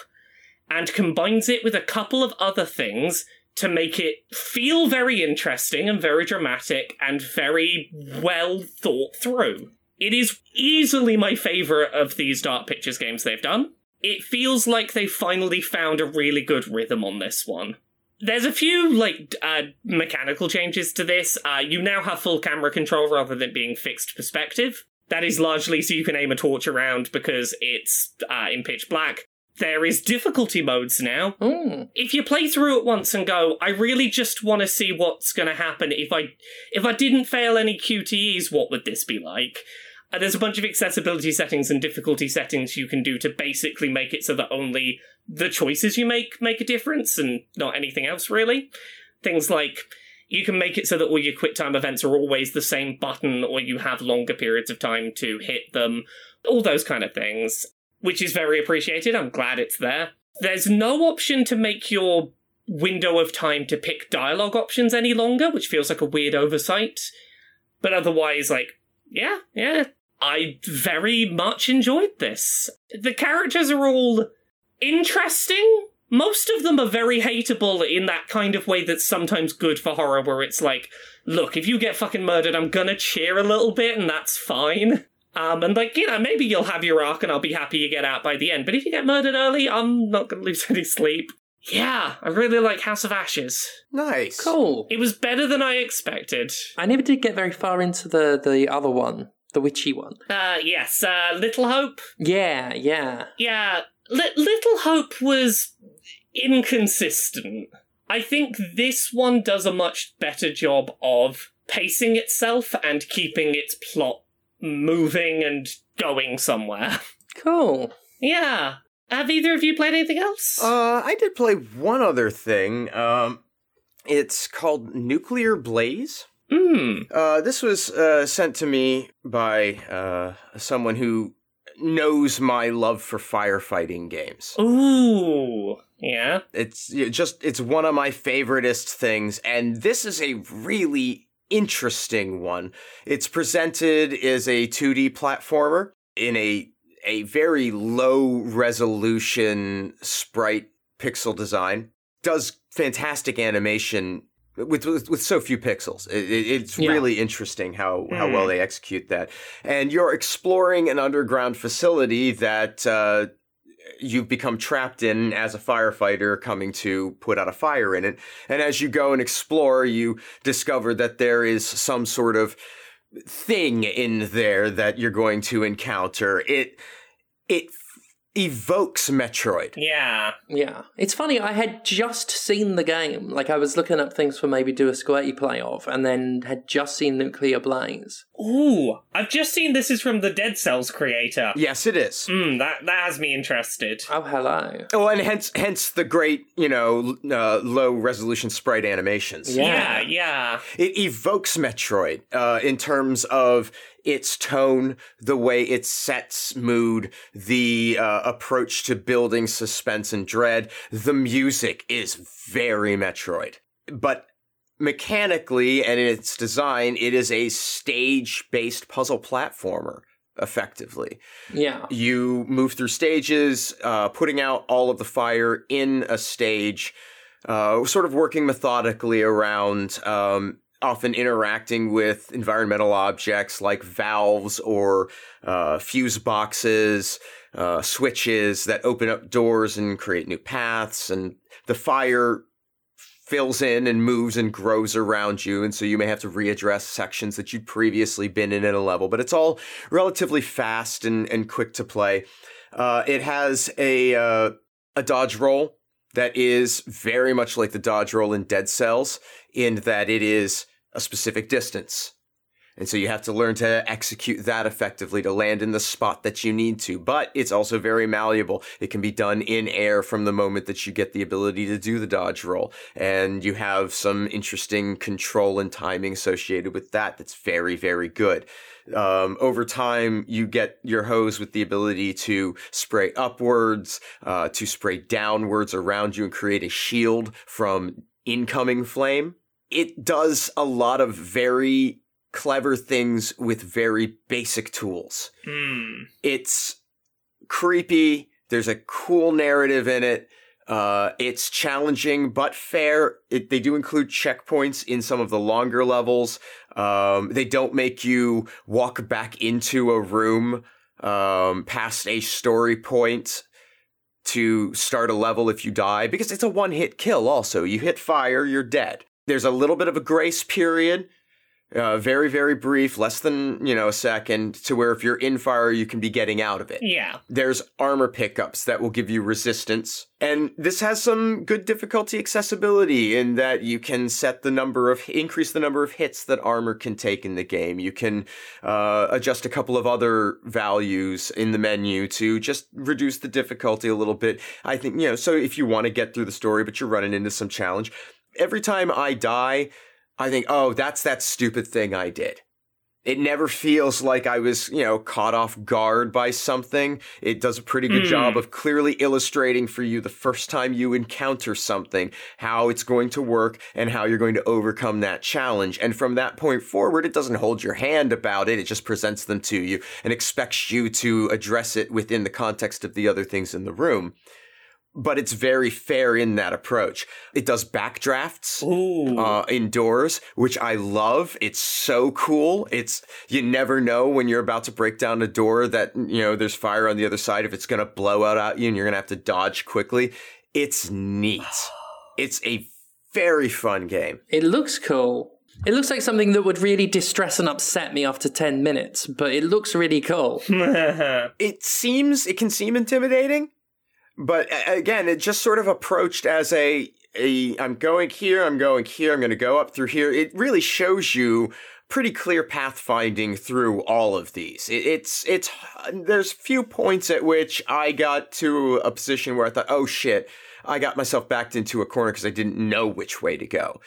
and combines it with a couple of other things to make it feel very interesting and very dramatic and very well thought through. It is easily my favourite of these Dark Pictures games they've done. It feels like they finally found a really good rhythm on this one. There's a few like uh, mechanical changes to this. Uh, you now have full camera control rather than being fixed perspective. That is largely so you can aim a torch around because it's uh, in pitch black. There is difficulty modes now. Mm. If you play through it once and go, I really just want to see what's going to happen if I if I didn't fail any QTEs, what would this be like? Uh, there's a bunch of accessibility settings and difficulty settings you can do to basically make it so that only the choices you make make a difference and not anything else really. Things like you can make it so that all your quick time events are always the same button or you have longer periods of time to hit them. All those kind of things, which is very appreciated. I'm glad it's there. There's no option to make your window of time to pick dialogue options any longer, which feels like a weird oversight. But otherwise, like, yeah, yeah, I very much enjoyed this. The characters are all interesting. Most of them are very hateable in that kind of way that's sometimes good for horror, where it's like, look, if you get fucking murdered, I'm gonna cheer a little bit, and that's fine. Um, and like, you know, maybe you'll have your arc and I'll be happy you get out by the end. But if you get murdered early, I'm not gonna lose any sleep. Yeah, I really like House of Ashes. Nice. Cool. It was better than I expected. I never did get very far into the the other one, the witchy one. Uh, yes, uh, Little Hope. Yeah, yeah. Yeah, Li- Little Hope was inconsistent. I think this one does a much better job of pacing itself and keeping its plot moving and going somewhere. Cool. yeah. Have either of you played anything else? Uh, I did play one other thing. Um, it's called Nuclear Blaze. Hmm. Uh, this was uh, sent to me by uh, someone who knows my love for firefighting games. Ooh. Yeah. It's just it's one of my favoriteest things, and this is a really interesting one. It's presented as a 2D platformer in a a very low resolution sprite pixel design. Does fantastic animation with with, with so few pixels. It, it- it's Yeah. really interesting how how Mm. well they execute that. And you're exploring an underground facility that uh, you've become trapped in as a firefighter coming to put out a fire in it. And as you go and explore, you discover that there is some sort of thing in there that you're going to encounter. It it evokes Metroid. Yeah. Yeah. It's funny, I had just seen the game. Like, I was looking up things for maybe do a squirty play of, and then had just seen Nuclear Blaze. Ooh. I've just seen this is from the Dead Cells creator. Yes, it is. Hmm, that, that has me interested. Oh, hello. Oh, and hence hence the great, you know, uh, low resolution sprite animations. Yeah. Yeah, yeah. It evokes Metroid uh, in terms of its tone, the way it sets mood, the uh, approach to building suspense and dread. The music is very Metroid. But mechanically and in its design, it is a stage based puzzle platformer, effectively Yeah. you move through stages, uh, putting out all of the fire in a stage, uh, sort of working methodically around um, often interacting with environmental objects like valves or uh, fuse boxes, uh, switches that open up doors and create new paths, and the fire fills in and moves and grows around you, and so you may have to readdress sections that you'd previously been in in a level, but it's all relatively fast and, and quick to play. Uh, it has a uh, a dodge roll that is very much like the dodge roll in Dead Cells, in that it is a specific distance. And so you have to learn to execute that effectively to land in the spot that you need to. But it's also very malleable. It can be done in air from the moment that you get the ability to do the dodge roll. And you have some interesting control and timing associated with that that's very, very good. Um, over time, you get your hose with the ability to spray upwards, uh, to spray downwards around you and create a shield from incoming flame. It does a lot of very clever things with very basic tools. Hmm. It's creepy. There's a cool narrative in it. Uh, it's challenging but fair. It, they do include checkpoints in some of the longer levels. Um, they don't make you walk back into a room um, past a story point to start a level if you die because it's a one hit kill also. You hit fire, you're dead. There's a little bit of a grace period uh, very very brief less than you know a second to where if you're in fire you can be getting out of it. Yeah. there's armor pickups that will give you resistance. And this has some good difficulty accessibility in that you can set the number of increase the number of hits that armor can take in the game. You can uh, adjust a couple of other values in the menu to just reduce the difficulty a little bit. I think you know so if you want to get through the story but you're running into some challenge every time i die I think, oh, that's that stupid thing I did. It never feels like I was, you know, caught off guard by something. It does a pretty good Hmm. job of clearly illustrating for you the first time you encounter something, how it's going to work and how you're going to overcome that challenge. And from that point forward, it doesn't hold your hand about it. It just presents them to you and expects you to address it within the context of the other things in the room. But it's very fair in that approach. It does backdrafts uh, indoors, which I love. It's so cool. It's you never know when you're about to break down a door that you know there's fire on the other side if it's gonna blow out at you and you're gonna have to dodge quickly. It's neat. It's a very fun game. It looks cool. It looks like something that would really distress and upset me after 10 minutes, but it looks really cool. It seems it can seem intimidating, but again, it just sort of approached as a a I'm going here, I'm going here, I'm going to go up through here. It really shows you pretty clear pathfinding through all of these. It, it's it's there's few points at which I got to a position where I thought, "Oh shit, I got myself backed into a corner because I didn't know which way to go."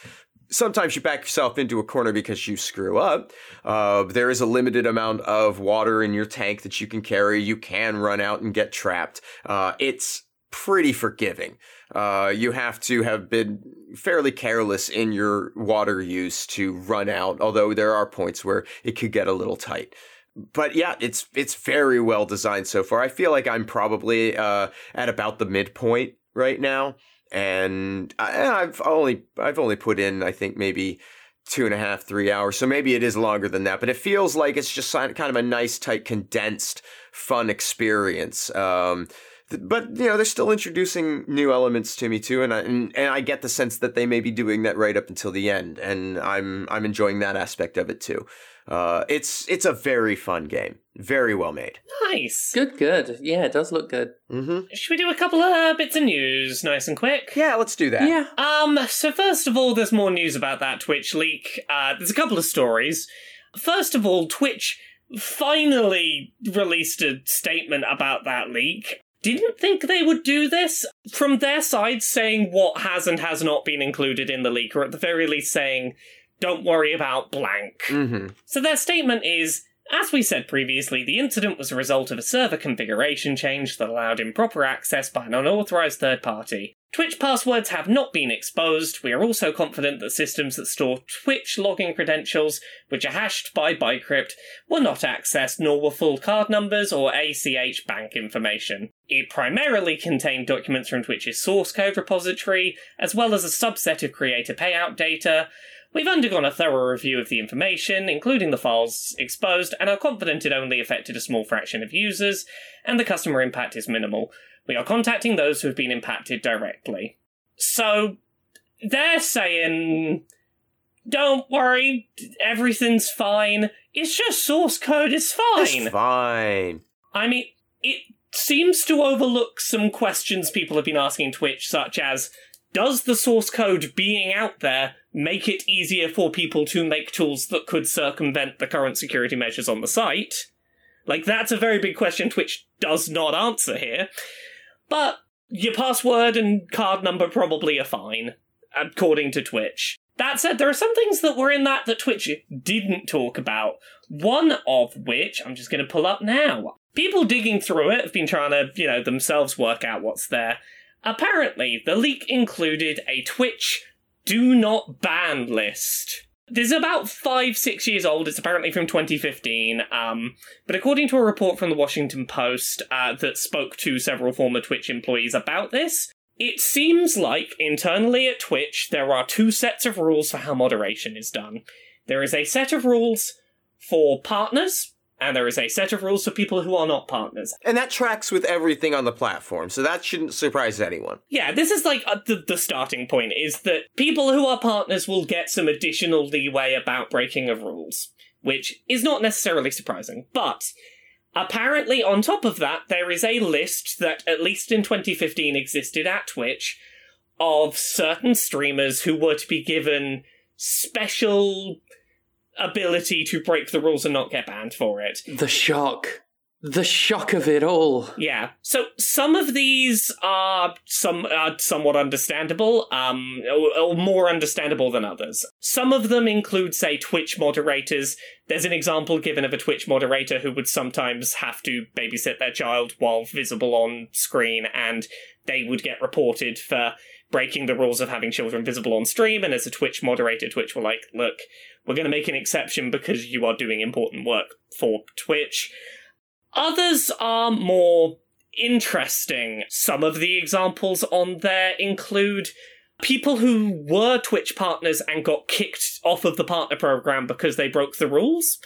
Sometimes you back yourself into a corner because you screw up. Uh, there is a limited amount of water in your tank that you can carry. You can run out and get trapped. Uh, it's pretty forgiving. Uh, you have to have been fairly careless in your water use to run out, although there are points where it could get a little tight. But yeah, it's it's very well designed so far. I feel like I'm probably uh, at about the midpoint right now, and I, I've only I've only put in I think maybe two and a half three hours, so maybe it is longer than that. But it feels like it's just kind of a nice, tight, condensed, fun experience. Um, but you know they're still introducing new elements to me too, and I, and and I get the sense that they may be doing that right up until the end, and I'm I'm enjoying that aspect of it too. Uh, it's it's a very fun game, very well made. nice. Good, good. Yeah, it does look good. Mm-hmm. Should we do a couple of bits of news, nice and quick? Yeah, let's do that. Yeah. Um, so first of all, there's more news about that Twitch leak. Uh, there's a couple of stories. First of all, Twitch finally released a statement about that leak. Didn't think they would do this from their side, saying what has and has not been included in the leak, or at the very least saying, don't worry about blank. Mm-hmm. So their statement is as we said previously, the incident was a result of a server configuration change that allowed improper access by an unauthorized third party. Twitch passwords have not been exposed. We are also confident that systems that store Twitch login credentials, which are hashed by bcrypt, were not accessed nor were full card numbers or ACH bank information. It primarily contained documents from Twitch's source code repository, as well as a subset of creator payout data, We've undergone a thorough review of the information, including the files exposed, and are confident it only affected a small fraction of users, and the customer impact is minimal. We are contacting those who have been impacted directly. So, they're saying, don't worry, everything's fine. It's just source code is fine. It's fine. I mean, it seems to overlook some questions people have been asking Twitch, such as Does the source code being out there make it easier for people to make tools that could circumvent the current security measures on the site? Like, that's a very big question Twitch does not answer here. But your password and card number probably are fine, according to Twitch. That said, there are some things that were in that that Twitch didn't talk about. One of which I'm just going to pull up now. People digging through it have been trying to, you know, themselves work out what's there. Apparently, the leak included a Twitch do not ban list. This is about five, six years old. It's apparently from 2015. Um, but according to a report from the Washington Post uh, that spoke to several former Twitch employees about this, it seems like internally at Twitch there are two sets of rules for how moderation is done. There is a set of rules for partners, and there is a set of rules for people who are not partners. And that tracks with everything on the platform, so that shouldn't surprise anyone. Yeah, this is like uh, the, the starting point is that people who are partners will get some additional leeway about breaking of rules, which is not necessarily surprising. But apparently, on top of that, there is a list that, at least in 2015, existed at Twitch of certain streamers who were to be given special ability to break the rules and not get banned for it. The shock. The shock of it all. Yeah. So some of these are some are somewhat understandable, um, or, or more understandable than others. Some of them include, say, Twitch moderators. There's an example given of a Twitch moderator who would sometimes have to babysit their child while visible on screen, and they would get reported for breaking the rules of having children visible on stream. And as a Twitch moderator, Twitch were like, "Look, we're going to make an exception because you are doing important work for Twitch." Others are more interesting. Some of the examples on there include people who were Twitch partners and got kicked off of the partner program because they broke the rules.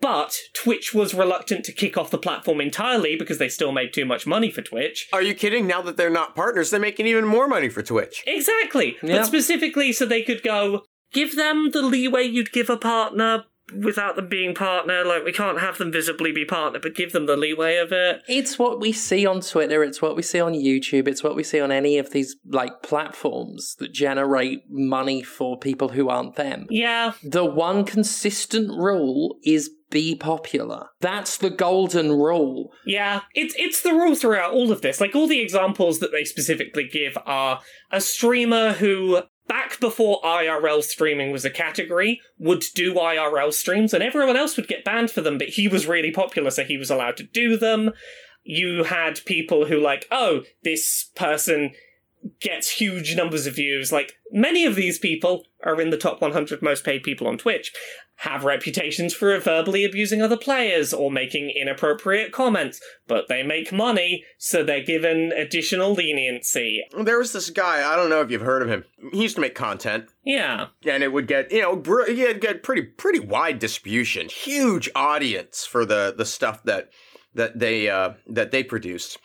But Twitch was reluctant to kick off the platform entirely because they still made too much money for Twitch. Are you kidding? Now that they're not partners, they're making even more money for Twitch. Exactly. Yeah. But specifically so they could go, give them the leeway you'd give a partner without them being partner. Like, we can't have them visibly be partner, but give them the leeway of it. It's what we see on Twitter, it's what we see on YouTube, it's what we see on any of these like platforms that generate money for people who aren't them. Yeah. The one consistent rule is be popular. That's the golden rule. Yeah, it's it's the rule throughout all of this. Like all the examples that they specifically give are a streamer who back before IRL streaming was a category would do IRL streams and everyone else would get banned for them, but he was really popular so he was allowed to do them. You had people who like, oh, this person gets huge numbers of views. Like many of these people are in the top 100 most paid people on Twitch, have reputations for verbally abusing other players or making inappropriate comments, but they make money, so they're given additional leniency. There was this guy, I don't know if you've heard of him. He used to make content. Yeah. And it would get, you know, br- he had get pretty pretty wide distribution, huge audience for the the stuff that that they uh that they produced.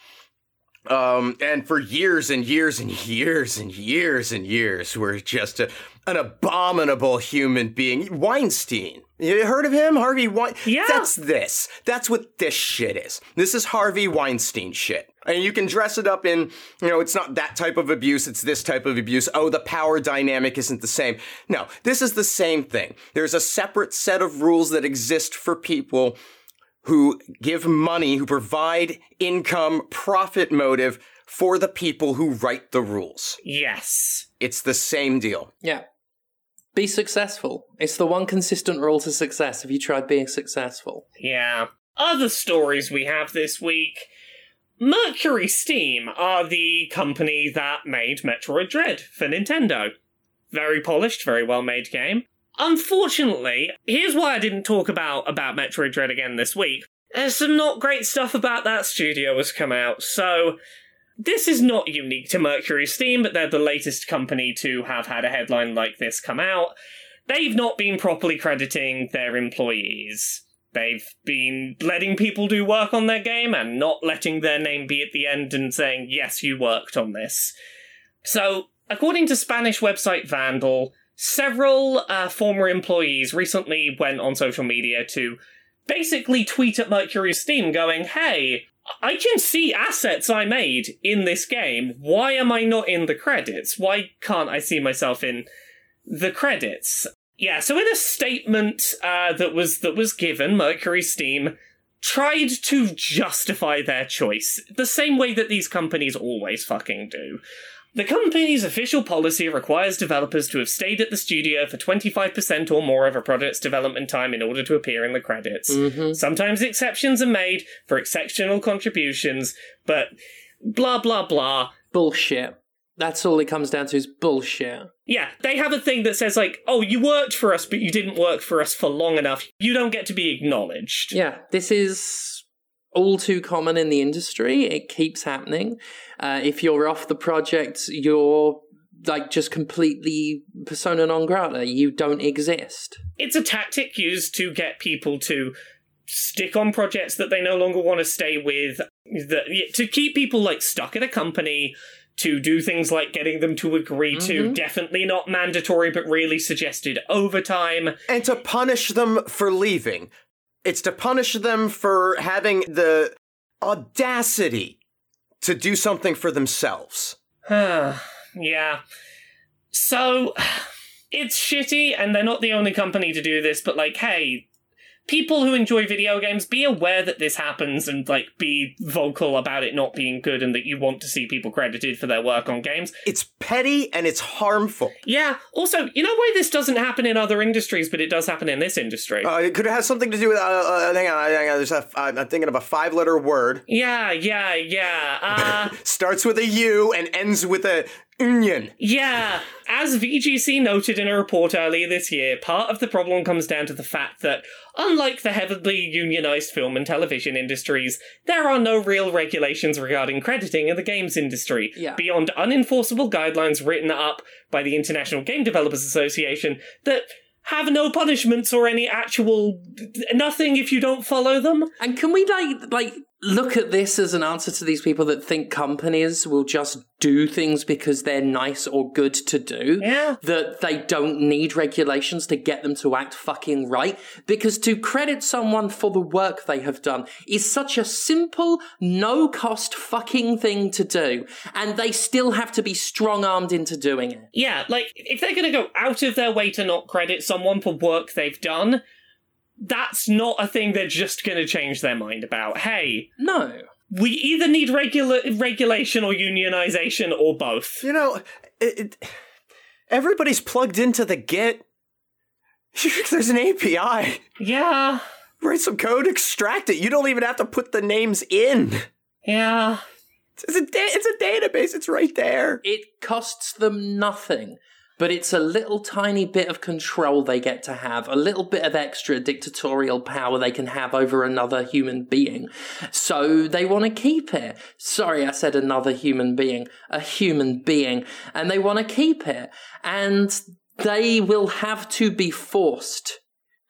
Um, and for years and years and years and years and years, we're just a, an abominable human being. Weinstein. You heard of him? Harvey Weinstein? Yeah. That's this. That's what this shit is. This is Harvey Weinstein shit. And you can dress it up in, you know, it's not that type of abuse, it's this type of abuse. Oh, the power dynamic isn't the same. No, this is the same thing. There's a separate set of rules that exist for people who give money, who provide income, profit motive for the people who write the rules. Yes. It's the same deal. Yeah. Be successful. It's the one consistent rule to success. Have you tried being successful? Yeah. Other stories we have this week. Mercury Steam are the company that made Metroid Dread for Nintendo. Very polished, very well made game. Unfortunately, here's why I didn't talk about, about Metroid Dread again this week. There's some not great stuff about that studio has come out, so this is not unique to Mercury Steam, but they're the latest company to have had a headline like this come out. they've not been properly crediting their employees. They've been letting people do work on their game and not letting their name be at the end and saying, yes, you worked on this. So, according to Spanish website Vandal, several uh, former employees recently went on social media to basically tweet at Mercury Steam going, hey, I can see assets I made in this game. Why am I not in the credits? Why can't I see myself in the credits? Yeah, so in a statement uh, that was that was given, Mercury Steam tried to justify their choice the same way that these companies always fucking do. The company's official policy requires developers to have stayed at the studio for 25% or more of a project's development time in order to appear in the credits. Mm-hmm. Sometimes exceptions are made for exceptional contributions, but blah blah blah. Bullshit. That's all it comes down to is bullshit. Yeah, they have a thing that says, like, oh, you worked for us, but you didn't work for us for long enough. You don't get to be acknowledged. Yeah, this is all too common in the industry. It keeps happening. Uh, if you're off the project, you're like just completely persona non grata. You don't exist. It's a tactic used to get people to stick on projects that they no longer want to stay with, that, to keep people, like, stuck at a company to do things like getting them to agree to Mhm. definitely not mandatory but really suggested overtime. and to punish them for leaving. It's to punish them for having the audacity to do something for themselves. yeah. So it's shitty, and they're not the only company to do this, but like, hey, people who enjoy video games, be aware that this happens and like be vocal about it not being good and that you want to see people credited for their work on games. It's petty and it's harmful. Yeah, also, you know why this doesn't happen in other industries, but it does happen in this industry? Uh, it could have something to do with. Uh, uh, hang on, hang on. There's a, uh, I'm thinking of a five-letter word. yeah, yeah, yeah. Uh, Starts with a U and ends with a union. Yeah, as VGC noted in a report earlier this year, part of the problem comes down to the fact that, unlike the heavily unionized film and television industries, there are no real regulations regarding crediting in the games industry, Yeah. beyond unenforceable guidelines written up by the International Game Developers Association that have no punishments or any actual nothing if you don't follow them. And can we like like look at this as an answer to these people that think companies will just do things because they're nice or good to do? Yeah. That they don't need regulations to get them to act fucking right? Because to credit someone for the work they have done is such a simple, no cost fucking thing to do. And they still have to be strong armed into doing it. Yeah, like if they're going to go out of their way to not credit someone for work they've done, that's not a thing they're just going to change their mind about. Hey, No. we either need regular regulation or unionization or both. You know, it, it, everybody's plugged into the Git. There's an API. Yeah, Write some code, extract it. You don't even have to put the names in. yeah. It's a, da- it's a database. It's right there. It costs them nothing, but it's a little tiny bit of control they get to have, a little bit of extra dictatorial power they can have over another human being. So they want to keep it. Sorry, I said another human being, a human being, and they want to keep it. And they will have to be forced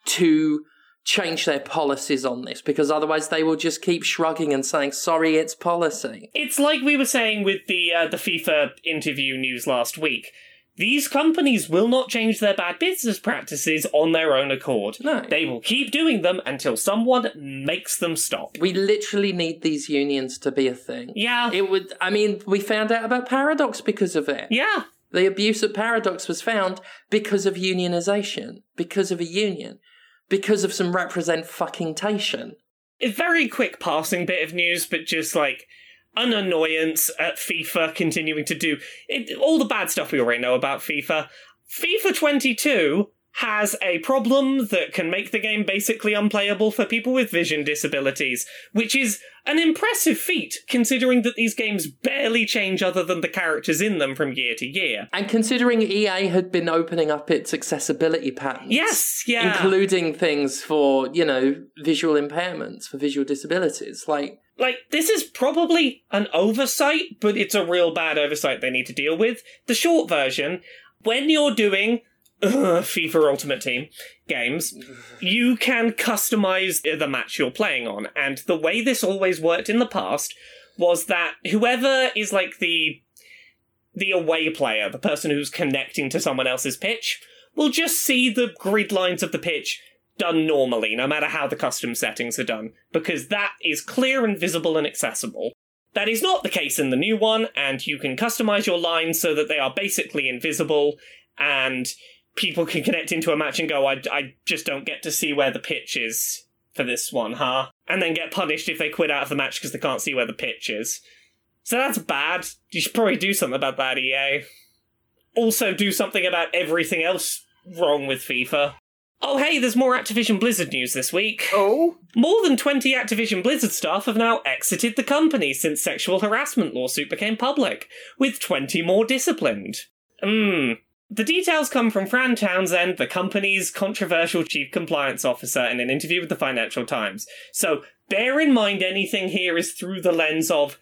to change their policies on this because otherwise they will just keep shrugging and saying sorry it's policy It's like we were saying with the uh, the FIFA interview news last week. These companies will not change their bad business practices on their own accord. No. They will keep doing them until someone makes them stop. We literally need these unions to be a thing. Yeah. It would, I mean, we found out about Paradox because of it. yeah. The abuse at Paradox was found because of unionization, because of a union, because of some represent fuckingtation. a very quick passing bit of news, but just like an annoyance at FIFA continuing to do it, all the bad stuff we already know about FIFA. FIFA 22 has a problem that can make the game basically unplayable for people with vision disabilities, which is an impressive feat considering that these games barely change other than the characters in them from year to year. And considering EA had been opening up its accessibility patterns. Yes, yeah. Including things for, you know, visual impairments, for visual disabilities. Like, like this is probably an oversight, but it's a real bad oversight they need to deal with. The short version, when you're doing FIFA Ultimate Team games, you can customize the match you're playing on. And the way this always worked in the past was that whoever is like the the away player, the person who's connecting to someone else's pitch, will just see the grid lines of the pitch done normally, no matter how the custom settings are done, because that is clear and visible and accessible. That is not the case in the new one, and you can customize your lines so that they are basically invisible, and people can connect into a match and go, I, I just don't get to see where the pitch is for this one, huh? And then get punished if they quit out of the match because they can't see where the pitch is. So that's bad. You should probably do something about that, EA. Also, do something about everything else wrong with FIFA. Oh, hey, there's more Activision Blizzard news this week. Oh? More than 20 Activision Blizzard staff have now exited the company since sexual harassment lawsuit became public, with 20 more disciplined. Mmm. The details come from Fran Townsend, the company's controversial chief compliance officer, in an interview with the Financial Times. So bear in mind anything here is through the lens of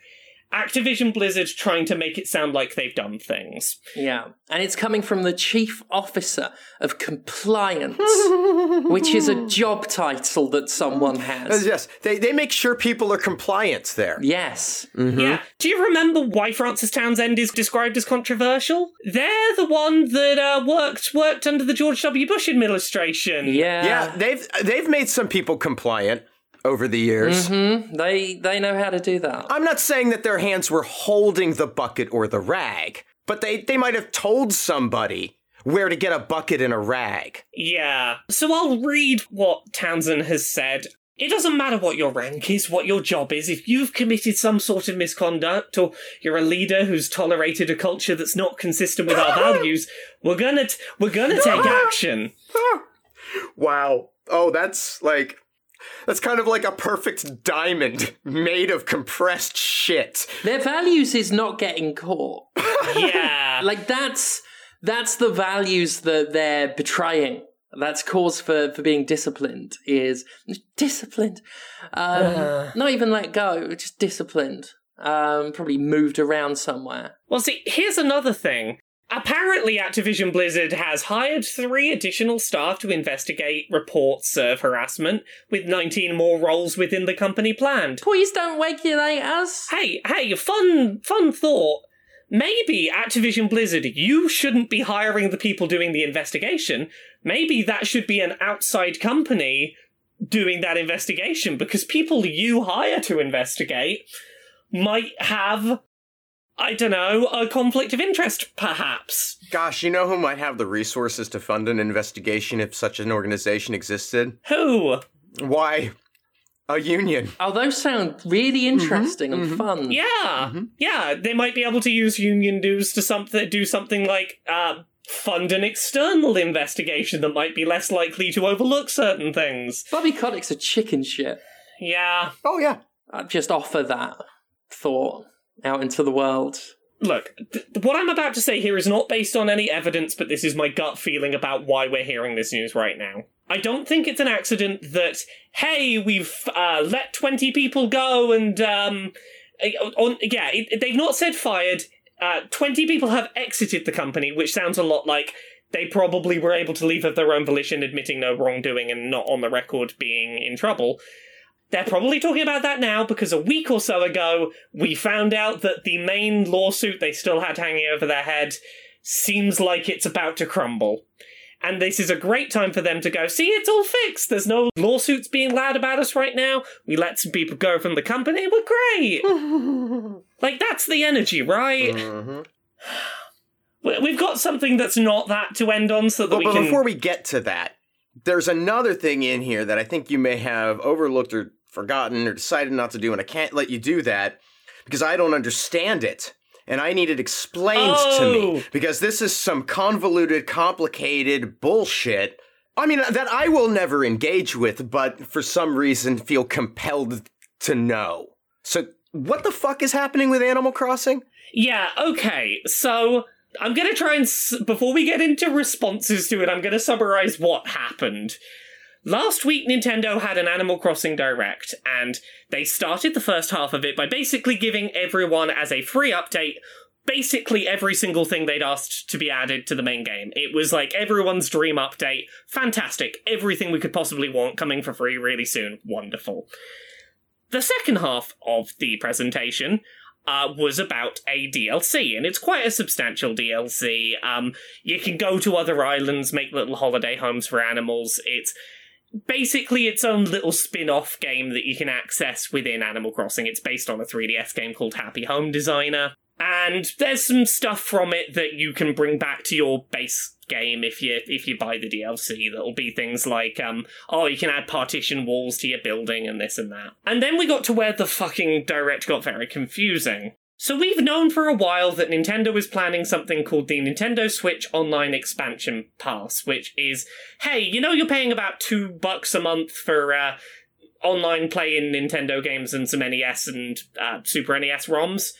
Activision Blizzard trying to make it sound like they've done things. Yeah. And it's coming from the Chief Officer of Compliance, which is a job title that someone has. Yes, they, they make sure people are compliant there. Yes. Yeah. Do you remember why Frances Townsend is described as controversial? They're the one that uh, worked worked under the George W. Bush administration. Yeah. Yeah, they've they've made some people compliant over the years. Mm-hmm. They they know how to do that. I'm not saying that their hands were holding the bucket or the rag, but they, they might have told somebody where to get a bucket and a rag. Yeah. So I'll read what Townsend has said. It doesn't matter what your rank is, what your job is. If you've committed some sort of misconduct, or you're a leader who's tolerated a culture that's not consistent with our values, we're gonna t- we're gonna take action. Wow. Oh, that's like that's kind of like a perfect diamond made of compressed shit. Their values is not getting caught. Yeah. like that's that's the values that they're betraying. That's cause for, for being disciplined is disciplined. Um, Not even let go, just disciplined. Um, probably moved around somewhere. Well, see, here's another thing. Apparently, Activision Blizzard has hired three additional staff to investigate reports of harassment, with 19 more roles within the company planned. Please don't regulate us. Hey, hey, fun, fun thought. Maybe Activision Blizzard, you shouldn't be hiring the people doing the investigation. Maybe that should be an outside company doing that investigation because people you hire to investigate might have, I don't know, a conflict of interest, perhaps. Gosh, you know who might have the resources to fund an investigation if such an organization existed? Who? Why? A union. Oh, those sound really mm-hmm, interesting and mm-hmm. fun. Yeah, mm-hmm. yeah. They might be able to use union dues to something, do something like uh, fund an external investigation that might be less likely to overlook certain things. Bobby Kotick's a chicken shit. Yeah. Oh, yeah. I'd just offer that thought out into the world. Look, th- what I'm about to say here is not based on any evidence, but this is my gut feeling about why we're hearing this news right now. I don't think it's an accident that, hey, we've uh, let 20 people go and, um, on, yeah, it, they've not said fired. Uh, 20 people have exited the company, which sounds a lot like they probably were able to leave of their own volition, admitting no wrongdoing and not on the record being in trouble. They're probably talking about that now because a week or so ago, we found out that the main lawsuit they still had hanging over their head seems like it's about to crumble. And this is a great time for them to go, see, it's all fixed. There's no lawsuits being loud about us right now. We let some people go from the company. We're great. like, that's the energy, right? Mm-hmm. We- We've got something that's not that to end on so that But, we but can. before we get to that, there's another thing in here that I think you may have overlooked or forgotten or decided not to do, and I can't let you do that because I don't understand it. And I need it explained to Oh. me because this is some convoluted, complicated bullshit. I mean, that I will never engage with, but for some reason feel compelled to know. So, what the fuck is happening with Animal Crossing? Yeah, okay. So I'm going to try and, s- before we get into responses to it, I'm going to summarize what happened. Last week, Nintendo had an Animal Crossing Direct, and they started the first half of it by basically giving everyone, as a free update, basically every single thing they'd asked to be added to the main game. It was like everyone's dream update. Fantastic. Everything we could possibly want coming for free really soon. Wonderful. The second half of the presentation uh, was about a DLC, and it's quite a substantial DLC. Um, you can go to other islands, make little holiday homes for animals. It's basically its own little spin-off game that you can access within Animal Crossing. It's based on a 3DS game called Happy Home Designer. And there's some stuff from it that you can bring back to your base game if you if you buy the DLC. That'll be things like um oh you can add partition walls to your building and this and that. And then we got to where the fucking direct got very confusing. So we've known for a while that Nintendo is planning something called the Nintendo Switch Online Expansion Pass, which is, hey, you know you're paying about two bucks a month for uh, online play in Nintendo games and some NES and uh, Super NES ROMs.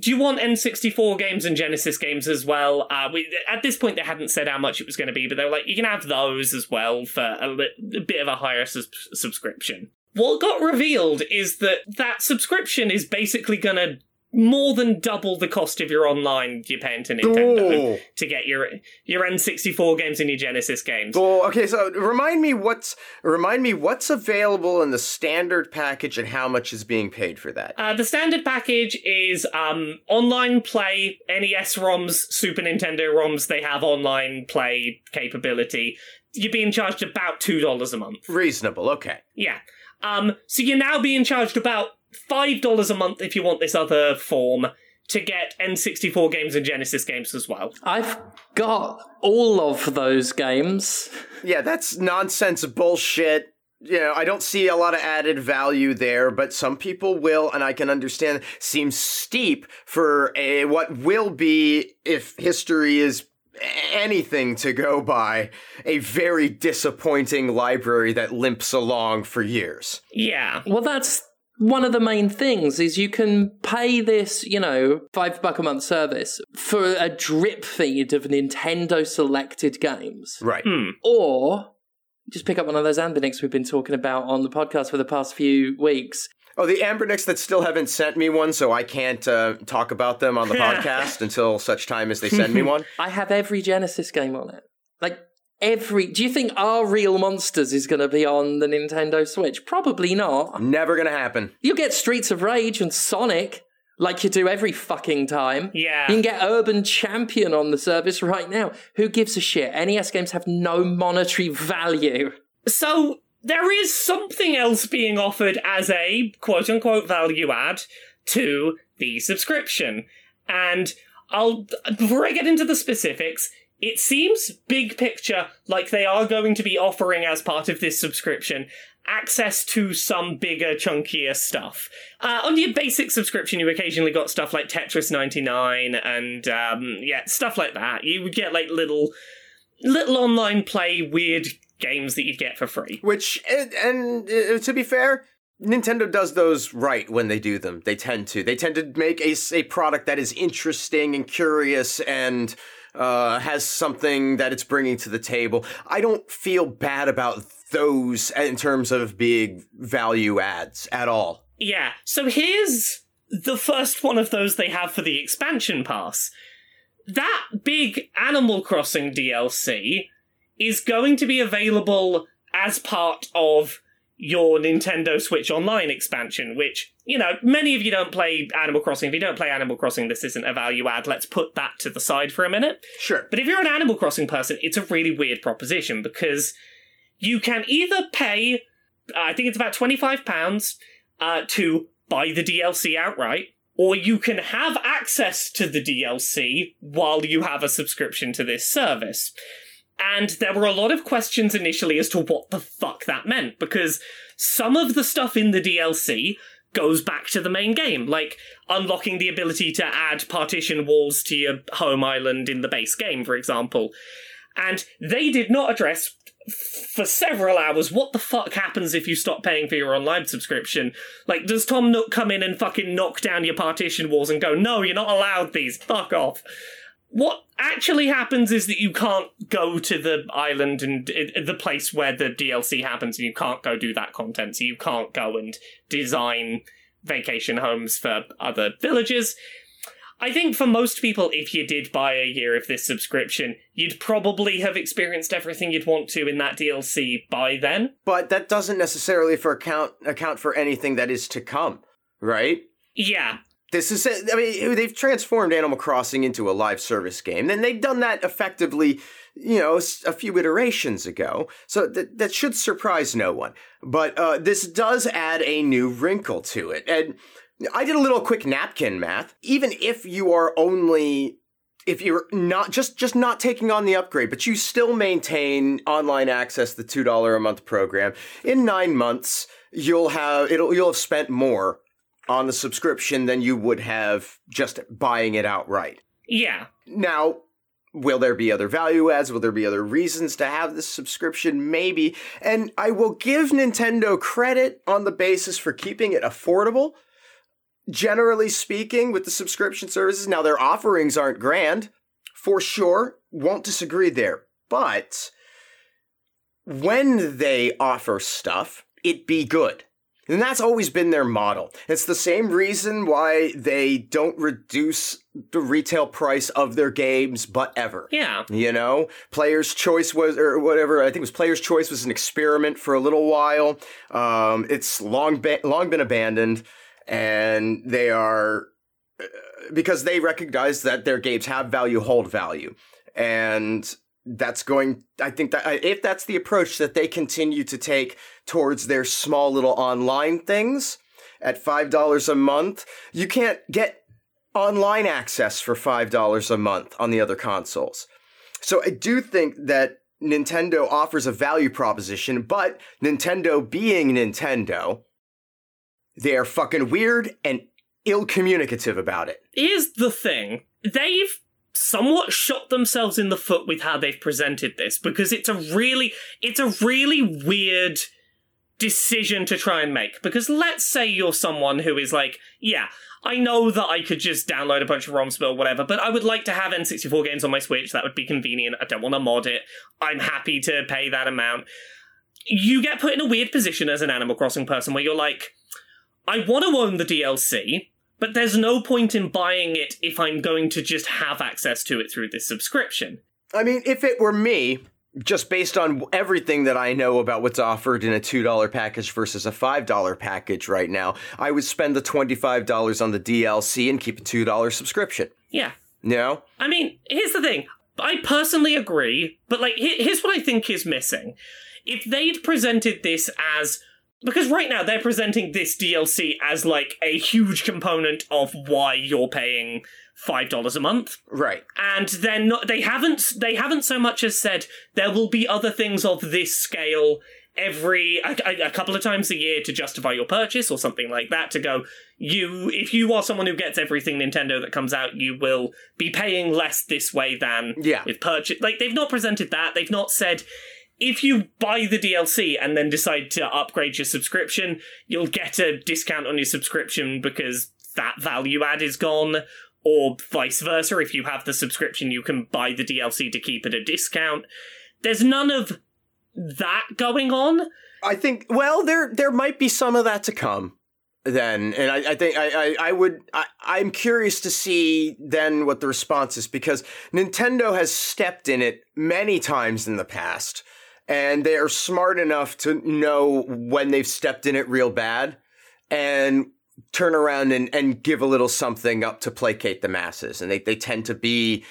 Do you want N64 games and Genesis games as well? Uh, we, at this point, they hadn't said how much it was going to be, but they were like, you can have those as well for a, li- a bit of a higher sus- subscription. What got revealed is that that subscription is basically going to more than double the cost of your online you're paying to Nintendo Ooh. to get your your N64 games and your Genesis games. Well, okay, so remind me what's remind me what's available in the standard package and how much is being paid for that. Uh, the standard package is um, online play, NES ROMs, Super Nintendo ROMs. They have online play capability. You're being charged about two dollars a month. Reasonable, okay. Yeah. Um, so you're now being charged about five dollars a month if you want this other form to get N64 games and Genesis games as well. I've got all of those games. Yeah, that's nonsense bullshit. You know, I don't see a lot of added value there, but some people will, and I can understand. Seems steep for a what will be, if history is anything to go by, a very disappointing library that limps along for years. Yeah. Well, that's one of the main things is you can pay this, you know, five buck a month service for a drip feed of Nintendo selected games. Right. Or just pick up one of those Anbernics we've been talking about on the podcast for the past few weeks. Oh, the Anbernics that still haven't sent me one, so I can't uh, talk about them on the podcast until such time as they send me one. I have every Genesis game on it. Like every do you think our real monsters is going to be on the Nintendo Switch? Probably not. Never gonna happen. You get Streets of Rage and Sonic like you do every fucking time. Yeah. You can get Urban Champion on the service right now. Who gives a shit? NES games have no monetary value. So there is something else being offered as a quote unquote value add to the subscription. And I'll before I get into the specifics, it seems big picture like they are going to be offering as part of this subscription access to some bigger, chunkier stuff. Uh, on your basic subscription, you occasionally got stuff like Tetris 99 and um, yeah, stuff like that. You would get like little little online play weird games that you'd get for free. Which, and, and uh, to be fair, Nintendo does those right when they do them. They tend to. They tend to make a, a product that is interesting and curious and uh, has something that it's bringing to the table. I don't feel bad about those in terms of big value adds at all. Yeah, so here's the first one of those they have for the expansion pass. That big Animal Crossing DLC is going to be available as part of your Nintendo Switch Online expansion, which, you know, many of you don't play Animal Crossing. If you don't play Animal Crossing, this isn't a value add. Let's put that to the side for a minute. Sure. But if you're an Animal Crossing person, it's a really weird proposition because you can either pay, uh, I think it's about £25 uh, to buy the DLC outright, or you can have access to the DLC while you have a subscription to this service. And there were a lot of questions initially as to what the fuck that meant, because some of the stuff in the DLC goes back to the main game, like unlocking the ability to add partition walls to your home island in the base game, for example. And they did not address for several hours what the fuck happens if you stop paying for your online subscription. Like, does Tom Nook come in and fucking knock down your partition walls and go, no, you're not allowed these, fuck off? What actually happens is that you can't go to the island and uh, the place where the DLC happens, and you can't go do that content. So you can't go and design vacation homes for other villages. I think for most people, if you did buy a year of this subscription, you'd probably have experienced everything you'd want to in that DLC by then. But that doesn't necessarily for account account for anything that is to come, right? Yeah. This is I mean they've transformed Animal Crossing into a live service game, Then they've done that effectively, you know, a few iterations ago. So that that should surprise no one. But uh, this does add a new wrinkle to it, and I did a little quick napkin math. Even if you are only if you're not just just not taking on the upgrade, but you still maintain online access, the two dollar a month program, in nine months you'll have it'll you'll have spent more on the subscription than you would have just buying it outright. Yeah. Now, will there be other value adds? Will there be other reasons to have this subscription? Maybe. And I will give Nintendo credit on the basis for keeping it affordable. Generally speaking, with the subscription services, now their offerings aren't grand, for sure. Won't disagree there. But when they offer stuff, it be good. And that's always been their model. It's the same reason why they don't reduce the retail price of their games, but ever. Yeah. You know, Player's Choice was, or whatever, I think it was Player's Choice was an experiment for a little while. Um, it's long been, long been abandoned, and they are, uh, because they recognize that their games have value, hold value. And that's going, I think that if that's the approach that they continue to take towards their small little online things at $5 a month, you can't get online access for $5 a month on the other consoles. So I do think that Nintendo offers a value proposition, but Nintendo being Nintendo, they are fucking weird and ill communicative about it is the thing. They've somewhat shot themselves in the foot with how they've presented this because it's a really it's a really weird decision to try and make because let's say you're someone who is like yeah I know that I could just download a bunch of ROMs or whatever, but I would like to have N64 games on my Switch. That would be convenient. I don't want to mod it. I'm happy to pay that amount. You get put in a weird position as an Animal Crossing person where you're like, I want to own the DLC, but there's no point in buying it if I'm going to just have access to it through this subscription. I mean, if it were me, just based on everything that I know about what's offered in a $2 package versus a $5 package right now, I would spend the $25 on the DLC and keep a $2 subscription. Yeah. No? I mean, here's the thing. I personally agree, but like, here's what I think is missing. If they'd presented this as because right now they're presenting this DLC as like a huge component of why you're paying five dollars a month, Right. and they're. They haven't. They haven't so much as said there will be other things of this scale every a, a- a couple of times a year to justify your purchase or something like that. To go, you if you are someone who gets everything Nintendo that comes out, you will be paying less this way than Yeah. with purchase. Like they've not presented that. They've not said. If you buy the DLC and then decide to upgrade your subscription, you'll get a discount on your subscription because that value add is gone or vice versa. If you have the subscription, you can buy the DLC to keep at a discount. There's none of that going on. I think well there there might be some of that to come then and I, I think I, I, I would I, I'm curious to see then what the response is because Nintendo has stepped in it many times in the past and they are smart enough to know when they've stepped in it real bad and turn around and, and give a little something up to placate the masses and they, they tend to be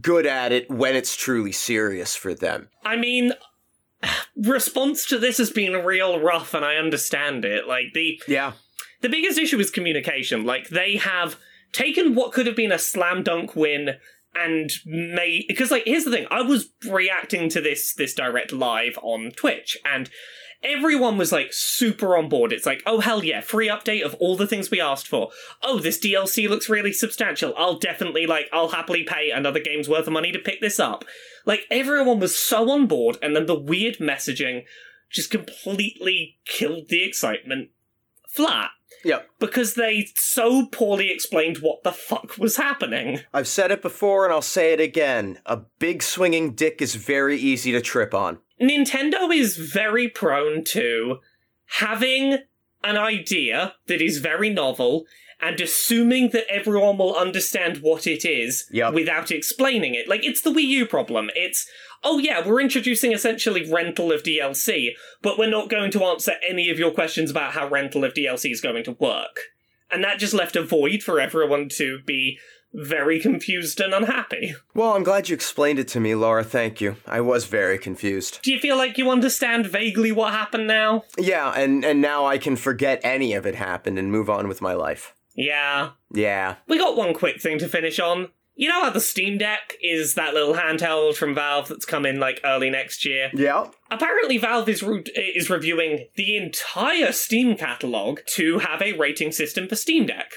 good at it when it's truly serious for them I mean, response to this has been real rough, and I understand it. Like the yeah the biggest issue is communication. Like they have taken what could have been a slam dunk win and may because like here's the thing. I was reacting to this this direct live on twitch and everyone was like super on board. It's like oh hell yeah free update of all the things we asked for. Oh this dlc looks really substantial. I'll definitely like i'll happily pay another game's worth of money to pick this up. Like everyone was so on board and then the weird messaging just completely killed the excitement flat yep because they so poorly explained what the fuck was happening. I've said it before and I'll say it again. A big swinging dick is very easy to trip on. Nintendo is very prone to having an idea that is very novel and assuming that everyone will understand what it is Yep. without explaining it. Like, it's the Wii U problem. It's, oh yeah, we're introducing essentially rental of DLC, but we're not going to answer any of your questions about how rental of DLC is going to work. And that just left a void for everyone to be very confused and unhappy. Well, I'm glad you explained it to me, Laura. Thank you. I was very confused. Do you feel like you understand vaguely what happened now? Yeah, and and now I can forget any of it happened and move on with my life. Yeah. Yeah. We got one quick thing to finish on. You know how the Steam Deck is that little handheld from Valve that's coming like early next year? Yeah. Apparently, Valve is re- is reviewing the entire Steam catalog to have a rating system for Steam Deck,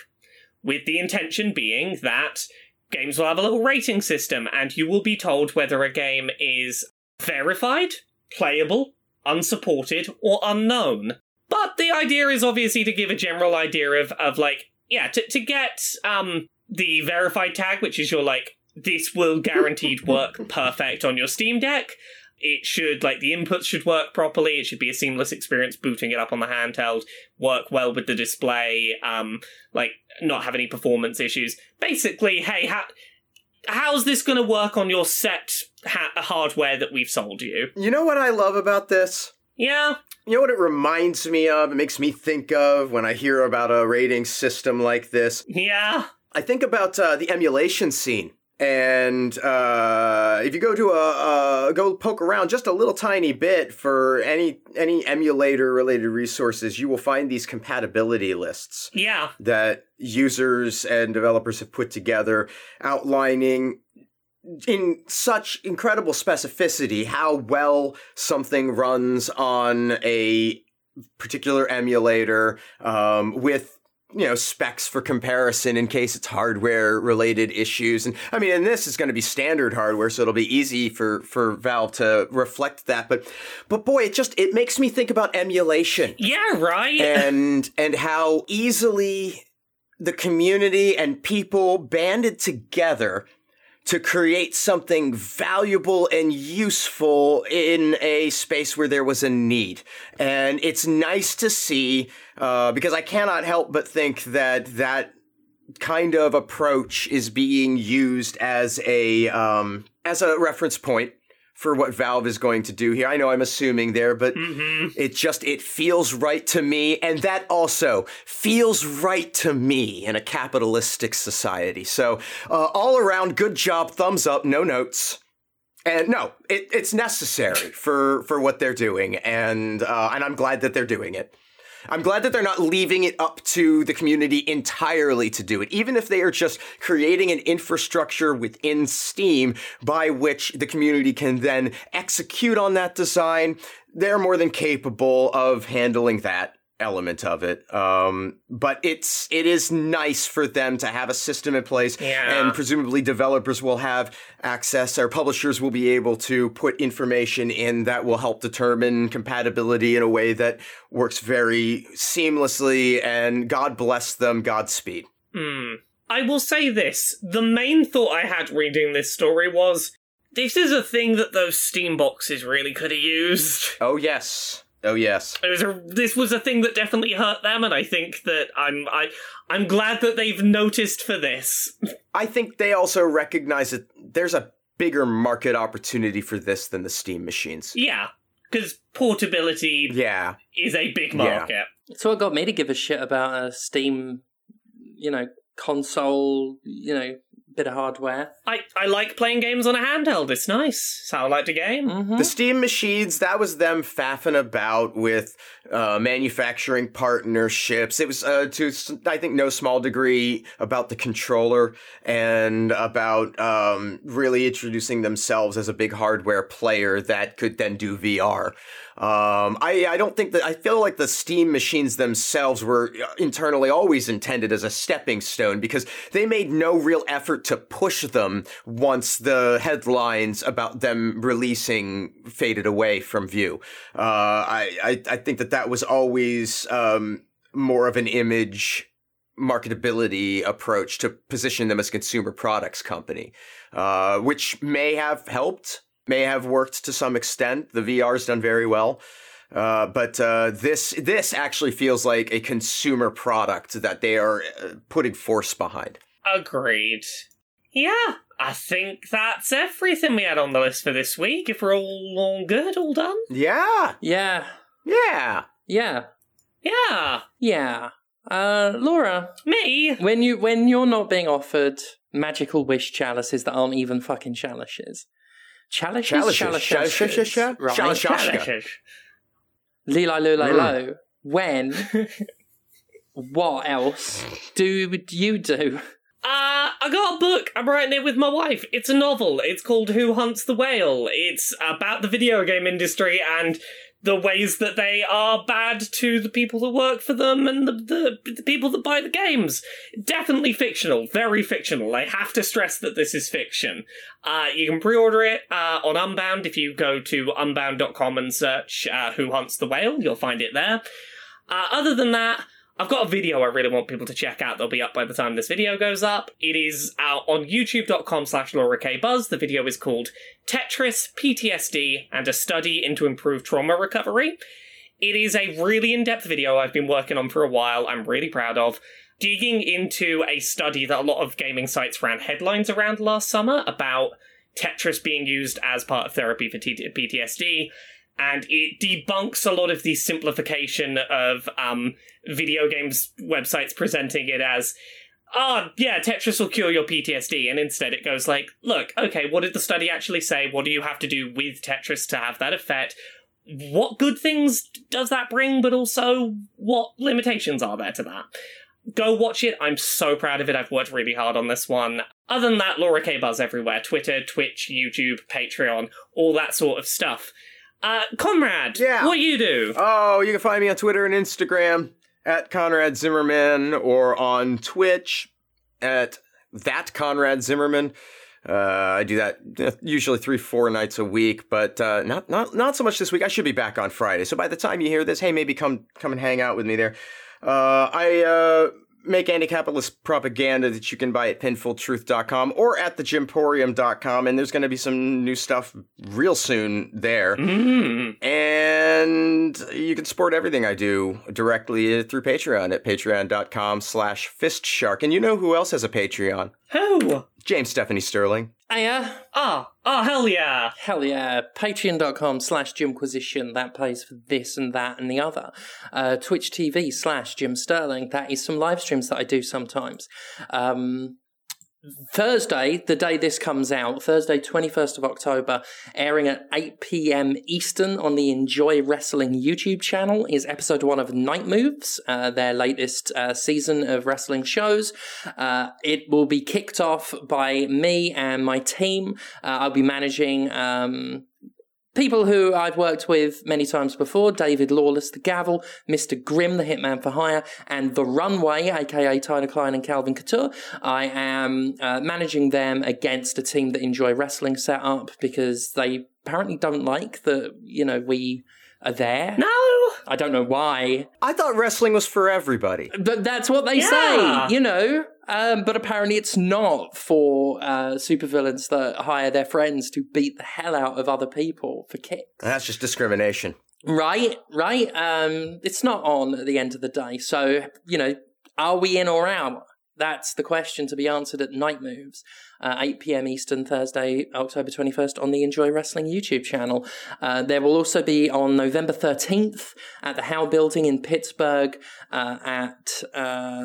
with the intention being that games will have a little rating system, and you will be told whether a game is verified, playable, unsupported, or unknown. But the idea is obviously to give a general idea of of like yeah to to get um the verified tag, which is your like this will guaranteed work perfect on your Steam Deck. It should like the inputs should work properly. It should be a seamless experience booting it up on the handheld. Work well with the display. Um, like not have any performance issues. Basically, hey, how how's this going to work on your set ha- hardware that we've sold you? You know what I love about this? Yeah, You know what it reminds me of? It makes me think of when I hear about a rating system like this. yeah, I think about uh, the emulation scene. And uh, if you go to a, a go poke around just a little tiny bit for any any emulator related resources, you will find these compatibility lists yeah. that users and developers have put together outlining in such incredible specificity how well something runs on a particular emulator um, with you know specs for comparison in case it's hardware related issues. And i mean and this is going to be standard hardware so it'll be easy for for valve to reflect that. But but boy it just it makes me think about emulation. Yeah, right. and and how easily the community and people banded together to create something valuable and useful in a space where there was a need. And it's nice to see, uh, because I cannot help but think that that kind of approach is being used as a um, as a reference point for what Valve is going to do here. I know I'm assuming there, but it just it feels right to me, and that also feels right to me in a capitalistic society. So uh, all around, good job, thumbs up, no notes. And no, it, it's necessary for for what they're doing, and uh, and I'm glad that they're doing it. I'm glad that they're not leaving it up to the community entirely to do it, even if they are just creating an infrastructure within Steam by which the community can then execute on that design. They're more than capable of handling that element of it. Um, but it's it is nice for them to have a system in place, Yeah. and presumably developers will have access, or publishers will be able to put information in that will help determine compatibility in a way that works very seamlessly. And God bless them, Godspeed. Hmm. I will say this. The main thought I had reading this story was this is a thing that those Steam boxes really could have used. Oh yes, oh yes. It was a, this was a thing that definitely hurt them, and I think that I'm I I'm glad that they've noticed for this. I think they also recognize that there's a bigger market opportunity for this than the Steam machines. Yeah, because portability Yeah. is a big Yeah. market. It's what got me to give a shit about a Steam, you know, console, you know, bit of hardware. I, I like playing games on a handheld. It's nice. It's how I like to game. Mm-hmm. The Steam machines, that was them faffing about with uh, manufacturing partnerships. It was, uh, to, I think, no small degree about the controller and about um, really introducing themselves as a big hardware player that could then do VR. Um, I, I don't think that, I feel like the Steam machines themselves were uh, internally always intended as a stepping stone because they made no real effort to push them once the headlines about them releasing faded away from view. Uh, I, I, I think that that was always um, more of an image marketability approach to position them as a consumer products company, uh, which may have helped, may have worked to some extent. The VR's done very well. Uh, but uh, this this actually feels like a consumer product that they are uh, putting force behind. Agreed. Yeah, I think that's everything we had on the list for this week. If we're all, all good, all done? Yeah, Yeah, yeah. yeah, Yeah. yeah. Uh, Laura, Me? when you when you're not being offered magical wish chalices that aren't even fucking chalices. Shashka. Lilo, lilo, Mm. lo. When? what else do you do? Uh, I got a book. I'm writing it with my wife. It's a novel. It's called Who Hunts the Whale. It's about the video game industry and the ways that they are bad to the people that work for them and the, the, the people that buy the games. Definitely fictional. Very fictional. I have to stress that this is fiction. Uh, you can pre-order it uh, on Unbound. If you go to unbound.com and search uh, Who Hunts the Whale, you'll find it there. Uh, other than that, I've got a video I really want people to check out. They'll be up by the time this video goes up. It is out on youtube.com slash Laura K. Buzz. The video is called Tetris, PTSD, and a Study into Improved Trauma Recovery. It is a really in-depth video I've been working on for a while. I'm really proud of. Digging into a study that a lot of gaming sites ran headlines around last summer about Tetris being used as part of therapy for PTSD and it debunks a lot of the simplification of um, video games websites presenting it as oh yeah tetris will cure your ptsd and instead it goes like look okay what did the study actually say? What do you have to do with tetris to have that effect? What good things does that bring but also what limitations are there to that? Go watch it. I'm so proud of it. I've worked really hard on this one. Other than that laura k buzz everywhere. Twitter twitch youtube patreon all that sort of stuff. Uh, Conrad, Yeah. what you do? Oh, you can find me on Twitter and Instagram at Conrad Zimmerman or on Twitch at that Conrad Zimmerman. Uh, I do that uh, usually three, four nights a week, but uh, not not not so much this week. I should be back on Friday, so by the time you hear this, hey, maybe come come and hang out with me there. Uh, I uh, make anti-capitalist propaganda that you can buy at pinfultruth.com or at thegimporium.com, and there's going to be some new stuff real soon there. Mm. And you can support everything I do directly through Patreon at patreon.com slash fistshark. And you know who else has a Patreon? Who? James Stephanie Sterling. Aya, Ah, oh, hell yeah. hell yeah. Patreon.com slash Jimquisition. That pays for this and that and the other. Uh, Twitch TV slash Jim Sterling. That is some live streams that I do sometimes. Um, Thursday, the day this comes out, Thursday, 21st of October, airing at 8 p.m. Eastern on the Enjoy Wrestling YouTube channel, is episode one of Night Moves, uh, their latest uh, season of wrestling shows. Uh, it will be kicked off by me and my team. Uh, I'll be managing. Um, People who I've worked with many times before David Lawless, The Gavel, Mr. Grimm, The Hitman for Hire, and The Runway, aka Tyler Klein and Calvin Couture. I am uh, managing them against a team that enjoy wrestling setup because they apparently don't like that, you know, we are there. No. I don't know why, I thought wrestling was for everybody. but that's what they Yeah. say, you know. Um, but apparently, it's not for uh, supervillains that hire their friends to beat the hell out of other people for kicks. That's just discrimination. Right, right. Um, it's not on at the end of the day. So, you know, are we in or out? That's the question to be answered at Night Moves, uh, 8 p.m. Eastern, Thursday, October 21st, on the Enjoy Wrestling YouTube channel. Uh, there will also be on November 13th at the Howe Building in Pittsburgh uh, at uh,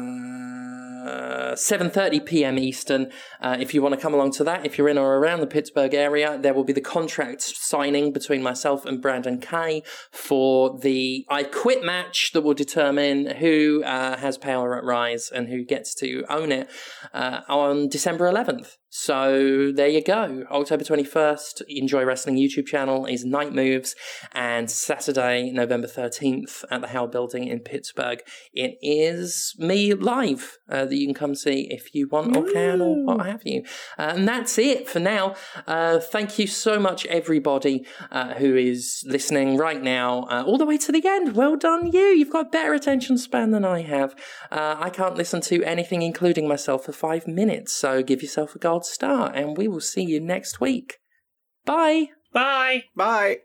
7.30 p.m. Eastern. Uh, if you want to come along to that, if you're in or around the Pittsburgh area, there will be the contract signing between myself and Brandon Kay for the I Quit match that will determine who uh, has power at Rise and who gets to own it uh, on December 11th. So there you go. October 21st, Enjoy Wrestling YouTube channel is Night Moves, and Saturday, November 13th at the Howe Building in Pittsburgh, it is me live uh, that you can come see if you want or can or what have you. Uh, and that's it for now. Uh, thank you so much, everybody uh, who is listening right now, uh, all the way to the end. Well done, you. You've got better attention span than I have. Uh, I can't listen to anything, including myself, for five minutes. So give yourself a gold star, and we will see you next week. Bye. Bye. Bye.